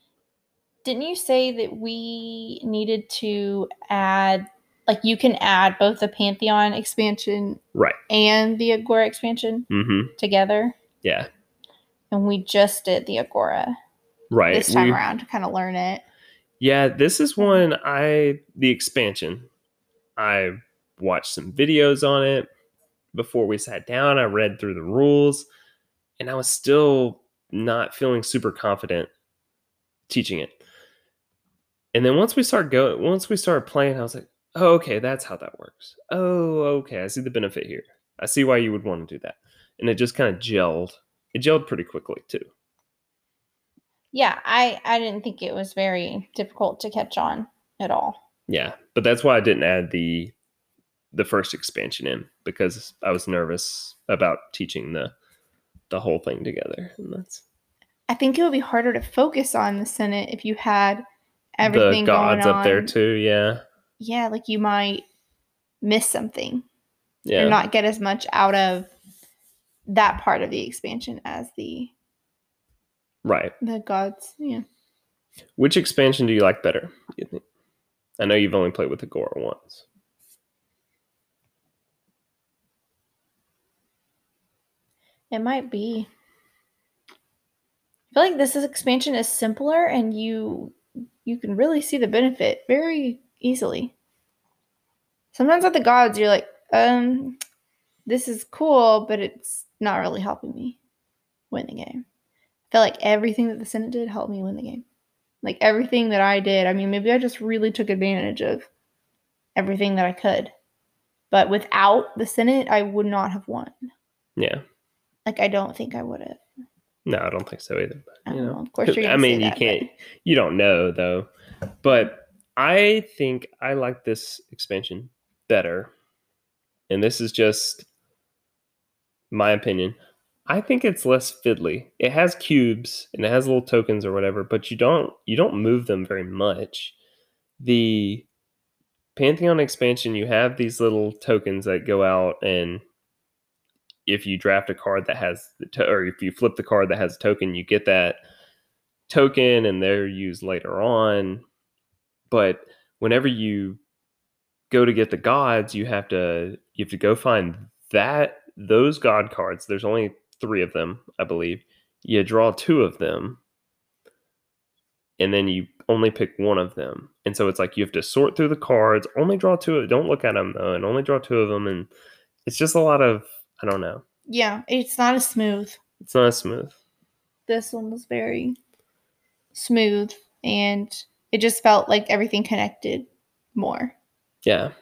Didn't you say that we needed to add, like, you can add both the Pantheon expansion Right. and the Agora expansion Mm-hmm. together? Yeah. And we just did the Agora Right. this time We- around to kind of learn it. Yeah, this is one I the expansion. I watched some videos on it before we sat down. I read through the rules, and I was still not feeling super confident teaching it. And then once we start going, once we started playing, I was like, "Oh, okay, that's how that works. Oh, okay, I see the benefit here. I see why you would want to do that." And it just kind of gelled. It gelled pretty quickly too. Yeah, I I didn't think it was very difficult to catch on at all. Yeah, but that's why I didn't add the the first expansion in because I was nervous about teaching the the whole thing together. And that's I think it would be harder to focus on the Senate if you had everything the gods going up there too. Yeah, Yeah, like you might miss something yeah, or not get as much out of that part of the expansion as the right. the gods. Yeah. Which expansion do you like better? You think? I know you've only played with Agora once. It might be. I feel like this is expansion is simpler and you you can really see the benefit very easily. Sometimes with the gods you're like, um, this is cool, but it's not really helping me win the game. I felt like everything that the Senate did helped me win the game. Like everything that I did, I mean, maybe I just really took advantage of everything that I could. But without the Senate, I would not have won. Yeah, Like I don't think I would have. no, I don't think so either. I But, you know, know. Of course. I mean, you that, can't. You don't know though, but I think I like this expansion better, and this is just my opinion. I think it's less fiddly. It has cubes and it has little tokens or whatever, but you don't you don't move them very much. The Pantheon expansion, you have these little tokens that go out, and if you draft a card that has the to- or if you flip the card that has a token, you get that token, and they're used later on. But whenever you go to get the gods, you have to you have to go find that those god cards. There's only three of them, I believe. You draw two of them, and then you only pick one of them. And so it's like you have to sort through the cards, only draw two. of Don't look at them though, and only draw two of them. And it's just a lot of I don't know. Yeah, it's not as smooth. It's not as smooth. This one was very smooth, and it just felt like everything connected more. Yeah,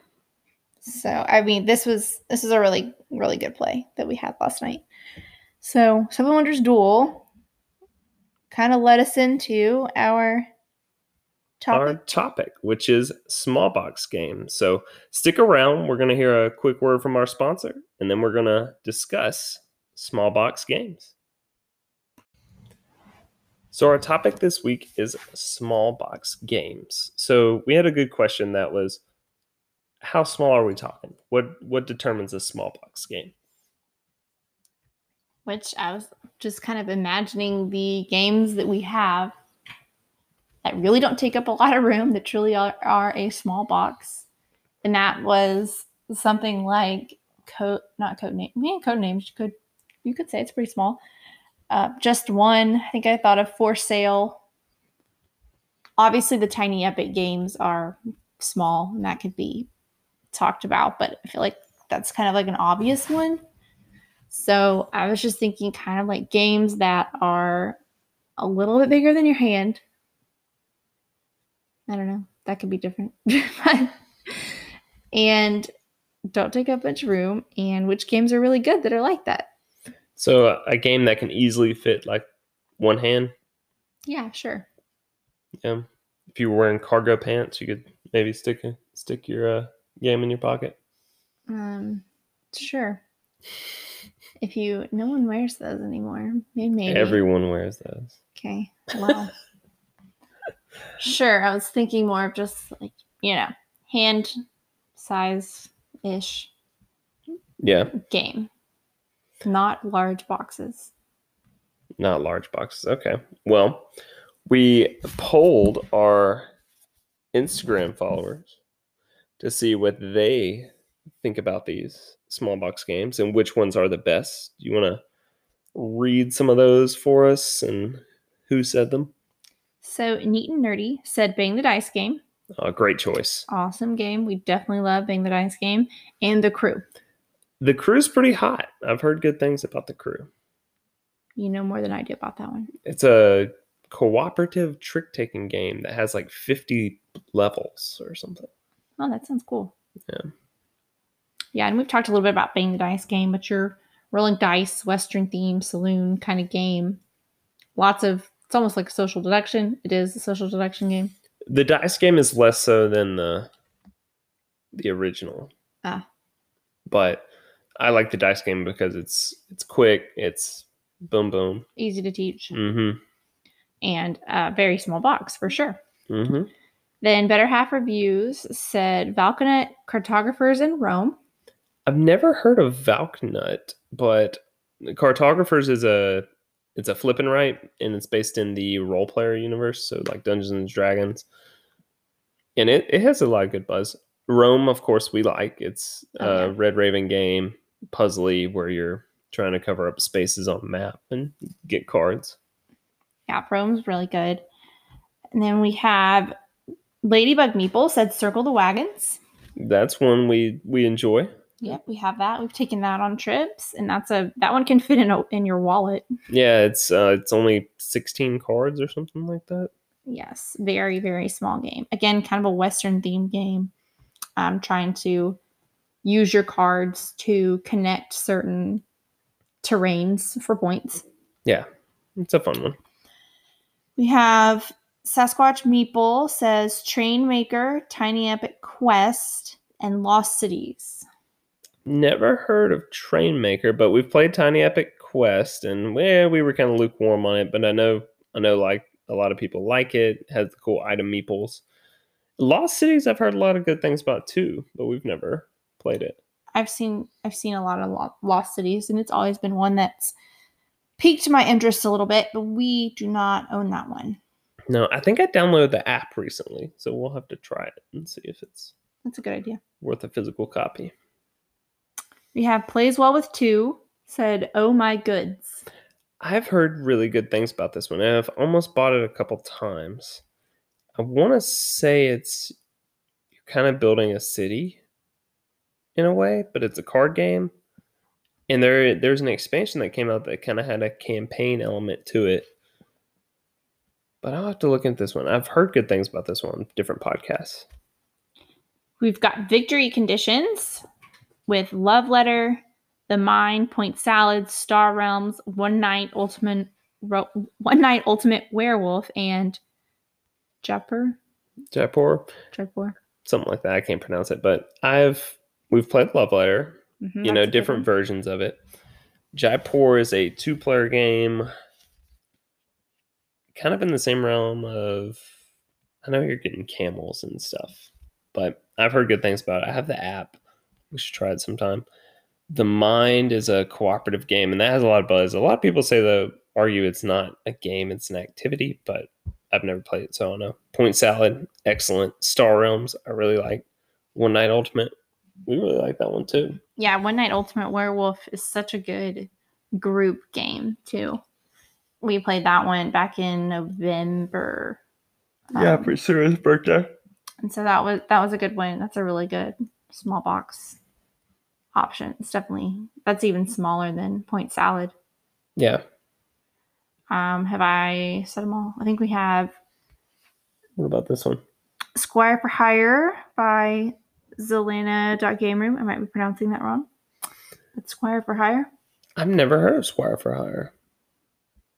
So I mean, this was this is a really really good play that we had last night. So Seven Wonders Duel kind of led us into our our Topic. topic, which is small box games. So stick around. We're going to hear a quick word from our sponsor, and then we're going to discuss small box games. So our topic this week is small box games. So we had a good question that was how small are we talking? What what determines a small box game? Which I was just kind of imagining the games that we have that really don't take up a lot of room, that truly are, are a small box. And that was something like code, not code name. Yeah, code names. You could you could say it's pretty small. Uh, just one. I think I thought of for sale. Obviously, the tiny epic games are small, and that could be talked about. But I feel like that's kind of like an obvious one. So I was just thinking, kind of like games that are a little bit bigger than your hand. I don't know. That could be different. and don't take up much room, and which games are really good that are like that. So a game that can easily fit like one hand. Yeah, sure. Yeah. If you were wearing cargo pants, you could maybe stick a, stick your uh, game in your pocket. Um, sure. If you, no one wears those anymore. Maybe. Everyone wears those. Okay. Well, sure. I was thinking more of just like, you know, hand size ish Yeah, game, not large boxes. not large boxes. Okay. Well, we polled our Instagram followers to see what they think about these small box games and which ones are the best. Do you want to read some of those for us and who said them? So, Neat and Nerdy said Bang the Dice game. Uh, great choice. Awesome game. We definitely love Bang the Dice game. And The Crew. The crew's pretty hot. I've heard good things about the crew. You know more than I do about that one. It's a cooperative trick taking game that has like 50 levels or something. Oh, that sounds cool. Yeah. Yeah, and we've talked a little bit about Bang the Dice game, but you're rolling dice, Western theme, saloon kind of game. Lots of, it's almost like a social deduction. It is a social deduction game. The dice game is less so than the the original. Ah. But I like the dice game because it's it's quick, it's boom boom. Easy to teach. Mm Mhm. And a very small box for sure. Mhm. Then Better Half Reviews said Valknut Cartographers in Rome. I've never heard of Valknut, but Cartographers is a it's a flip and write, and it's based in the Roll Player universe, so like Dungeons and Dragons. And it, it has a lot of good buzz. Rome, of course, we like. It's Oh, a yeah. Red Raven game, puzzly, where you're trying to cover up spaces on the map and get cards. Yeah, Rome's really good. And then we have Ladybug Meeple said Circle the Wagons. That's one we we enjoy. Yep, we have that. We've taken that on trips, and that's a that one can fit in a, in your wallet. Yeah, it's uh, it's only 16 cards or something like that. Yes, very very small game. Again, kind of a Western themed game. Um, trying to use your cards to connect certain terrains for points. Yeah, it's a fun one. We have Sasquatch Meeple says Train Maker, Tiny Epic Quest, and Lost Cities. Never heard of Train Maker, but we've played Tiny Epic Quest, and well, we were kind of lukewarm on it. But I know, I know, like a lot of people like it. it has the cool item meeples. Lost Cities, I've heard a lot of good things about too, but we've never played it. I've seen I've seen a lot of Lost Cities, and it's always been one that's piqued my interest a little bit. But we do not own that one. No, I think I downloaded the app recently, so we'll have to try it and see if it's That's a good idea. worth a physical copy. We have Plays Well with Two said, "Oh my goods." I've heard really good things about this one. and I've almost bought it a couple times. I want to say it's you're kind of building a city in a way, but it's a card game. And there there's an expansion that came out that kind of had a campaign element to it. But I'll have to look into this one. I've heard good things about this one, different podcasts. We've got Victory Conditions with Love Letter, The Mind, Point Salad, Star Realms, One Night Ultimate, One Night Ultimate Werewolf, and Jupper. Jaipur, Jaipur. something like that. I can't pronounce it, but I've we've played Love Letter. Mhm, you know, that's a good different versions of it. Jaipur is a two-player game, kind of in the same realm of. I know you're getting camels and stuff, but I've heard good things about it. I have the app. We should try it sometime. The Mind is a cooperative game, and that has a lot of buzz. A lot of people say though, argue it's not a game; it's an activity, but I've never played it, so I don't know. Point Salad, excellent. Star Realms, I really like. One Night Ultimate, we really like that one too. Yeah, One Night Ultimate Werewolf is such a good group game too. We played that one back in November. Um, for Sarah's birthday. and so that was that was a good one. That's a really good small box option. It's definitely that's even smaller than Point Salad. Yeah. Um, have I said them all? I think we have What about this one? Squire for Hire by Zelena.game room. I might be pronouncing that wrong. But Squire for Hire. I've never heard of Squire for Hire.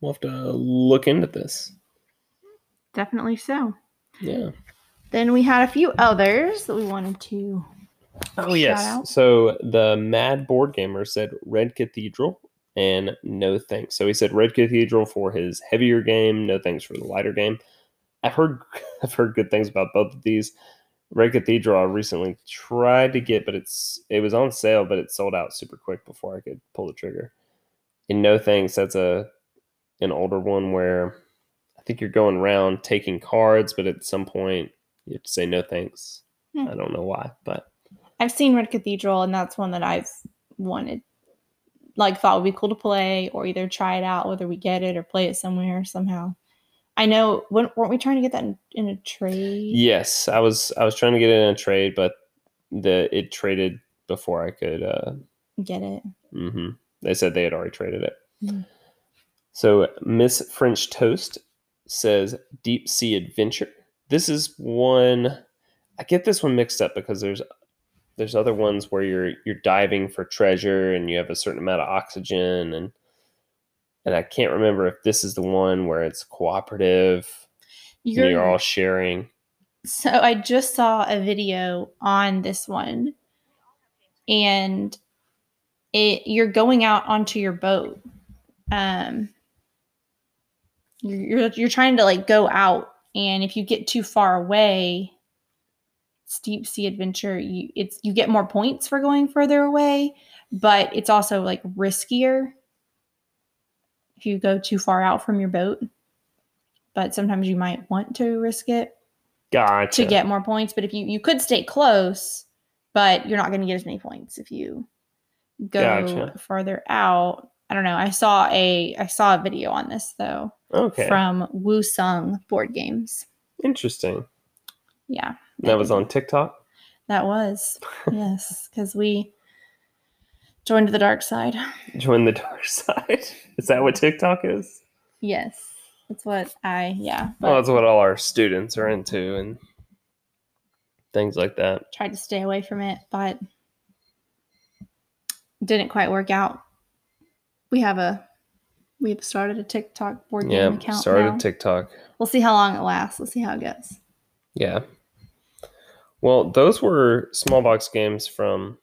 We'll have to look into this. Definitely so. Yeah. Then we had a few others that we wanted to. Oh Shout yes. out. So the Mad Board Gamer said Red Cathedral and no thanks. So he said Red Cathedral for his heavier game, no thanks for the lighter game. I've heard I've heard good things about both of these. Red Cathedral I recently tried to get, but it's it was on sale, but it sold out super quick before I could pull the trigger. And no thanks, that's a an older one where I think you're going around taking cards, but at some point you have to say no thanks. Hmm. I don't know why, but I've seen Red Cathedral, and that's one that I've wanted, like, thought would be cool to play, or either try it out, whether we get it or play it somewhere somehow. I know, when, weren't we trying to get that in, in a trade? Yes, I was I was trying to get it in a trade, but the it traded before I could. Uh, Get it? Mm-hmm. They said they had already traded it. Mm. So Miss French Toast says Deep Sea Adventure. This is one. I get this one mixed up because there's there's other ones where you're you're diving for treasure and you have a certain amount of oxygen and and I can't remember if this is the one where it's cooperative. and You're, you're all sharing. So I just saw a video on this one, and it you're going out onto your boat. Um, you're you're, trying to like go out, and if you get too far away, it's deep sea adventure. You it's you get more points for going further away, but it's also like riskier if you go too far out from your boat. But sometimes you might want to risk it Gotcha. to get more points. But if you you could stay close, but you're not going to get as many points if you go Gotcha. farther out. I don't know. I saw a I saw a video on this though okay. from Woo Sung Board Games. Interesting. Yeah, That was on TikTok. that was yes because we joined the dark side. Join the dark side. Is that what TikTok is? Yes, that's what I yeah. Well, that's what all our students are into and things like that. tried to stay away from it, but didn't quite work out. We have a we've started a TikTok board game Yeah, account started now. TikTok. We'll see how long it lasts. We'll see how it goes. Yeah. Well, those were small box games from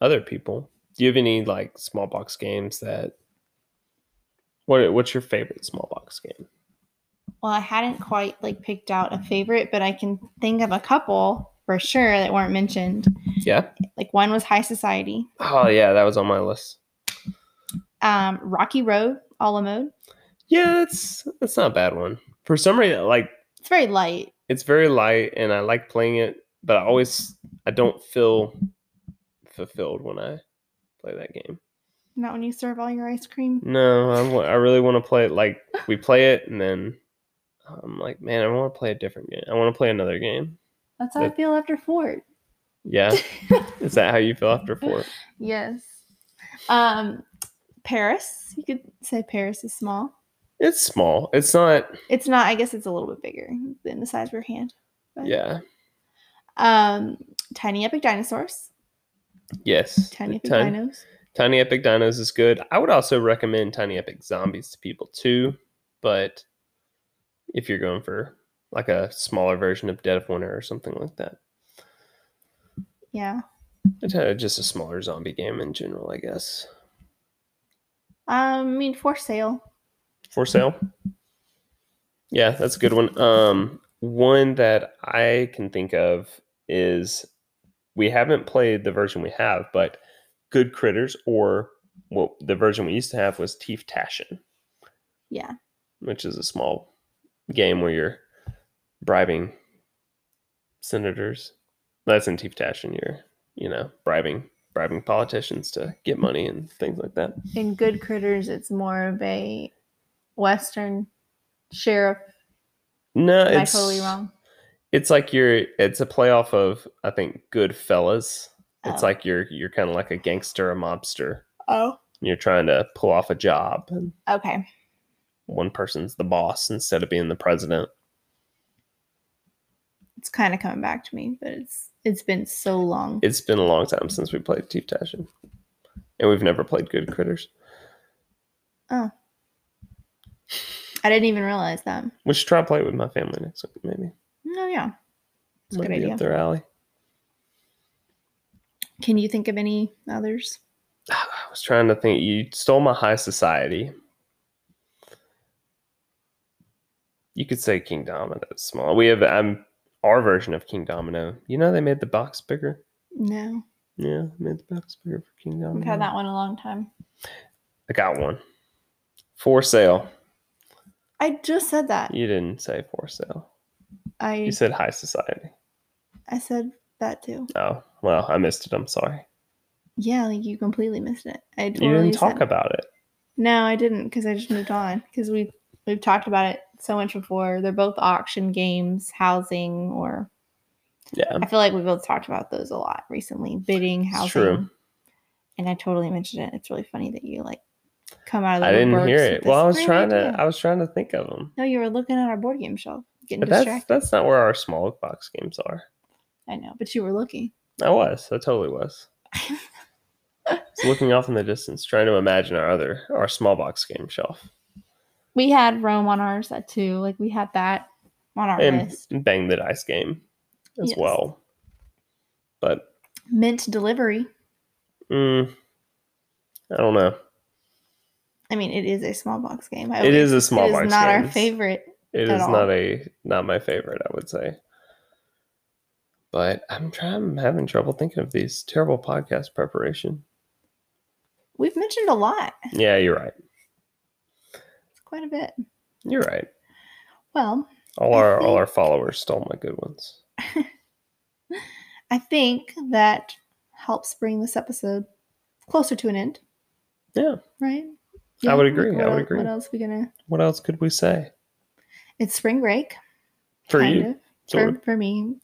other people. Do you have any like small box games that? What What's your favorite small box game? Well, I hadn't quite like picked out a favorite, but I can think of a couple for sure that weren't mentioned. Yeah. Like one was High Society, Oh yeah, that was on my list. Um, Rocky Road, a la mode. Yeah, that's that's not a bad one. For some reason, like It's very light. it's very light and I like playing it, but I always I don't feel fulfilled when I play that game. Not when you serve all your ice cream. No, I, I really want to play it. Like we play it and then I'm like, man, I want to play a different game. I want to play another game. That's how I feel after Fort. Yeah, is that how you feel after four? Yes. Um, Paris. You could say Paris is small. It's small. It's not. It's not. I guess it's a little bit bigger than the size of your hand. But, Yeah. Um, Tiny Epic Dinosaurs. Yes. Tiny Epic Tiny- Dinos. Tiny Epic Dinos is good. I would also recommend Tiny Epic Zombies to people too, but if you're going for like a smaller version of Dead of Winter or something like that. Yeah. It's just a smaller zombie game in general, I guess. Um, I mean, for sale. For sale. Yeah, that's a good one. Um, one that I can think of is we haven't played the version we have, but Good Critters or well, the version we used to have was Teeth Tashin, Yeah. which is a small game where you're bribing senators. That's in Teeth Tashin. You're, you know, bribing bribing politicians to get money and things like that. In Good Critters, it's more of a Western sheriff. No, Am I it's totally wrong? It's like you're. It's a playoff of I think Goodfellas. It's Oh. like you're you're kind of like a gangster, a mobster. Oh. You're trying to pull off a job, Okay. one person's the boss instead of being the president. It's kind of coming back to me, but it's it's been so long. It's been a long time since we played Teeth Tashin, and we've never played Good Critters. Oh, I didn't even realize that. We should try to play it with my family next week, maybe. Oh yeah. It's a good idea. up their alley. Can you think of any others? I was trying to think. You stole my high society. You could say Kingdomino is small. We have um, our version of Kingdomino. You know they made the box bigger. No. Yeah, made the box bigger for Kingdomino. We've had that one a long time. I got one for sale. I just said that. You didn't say for sale. I You said high society. I said that too. Oh well, I missed it. I'm sorry. Yeah, like you completely missed it. I totally you didn't talk said- about it. No, I didn't because I just moved on because we we've talked about it so much before. They're both auction games, housing, or Yeah, I feel like we both talked about those a lot recently. Bidding, It's housing. true. And I totally mentioned it. It's really funny that you like come out of the I didn't hear it. Well, I was trying to. I was trying to think of them. No, you were looking at our board game shelf, getting But that's that's not where our small box games are. I know, but you were looking. I was. I totally was. I was looking off in the distance, trying to imagine our other our small box game shelf. We had Rome on ours at two. Like we had that on our And list. bang the dice game as Yes. well. But Mint delivery. mm, I don't know. I mean, it is a small box game. I It is a small box. Game. It is not our favorite. It is all. not a not my favorite, I would say. But I'm trying I'm having trouble thinking of these terrible podcast preparation. We've mentioned a lot. Yeah, you're right. Quite a bit. You're right. Well, All our all our followers stole my good ones. I think that helps bring this episode closer to an end, Yeah. right? I would agree. I would el- agree. What else we gonna? What else could we say? It's spring break. For you. For, for me.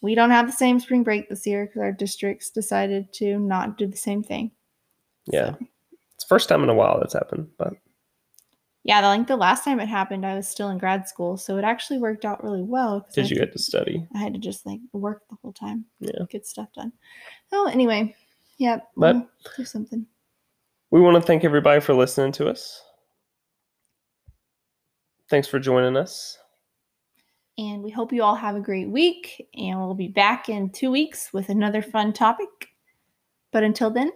We don't have the same spring break this year because our districts decided to not do the same thing. Yeah. So, It's the first time in a while that's happened, but yeah, the- like the last time it happened, I was still in grad school, so it actually worked out really well. 'cause I did you get to study? I had to just like work the whole time. Yeah. Get stuff done. Oh, anyway. Yep. But- we'll do something. We want to thank everybody for listening to us. Thanks for joining us. And we hope you all have a great week. And we'll be back in two weeks with another fun topic. But until then,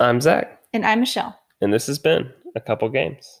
I'm Zach, and I'm Michelle. and this has been a couple games.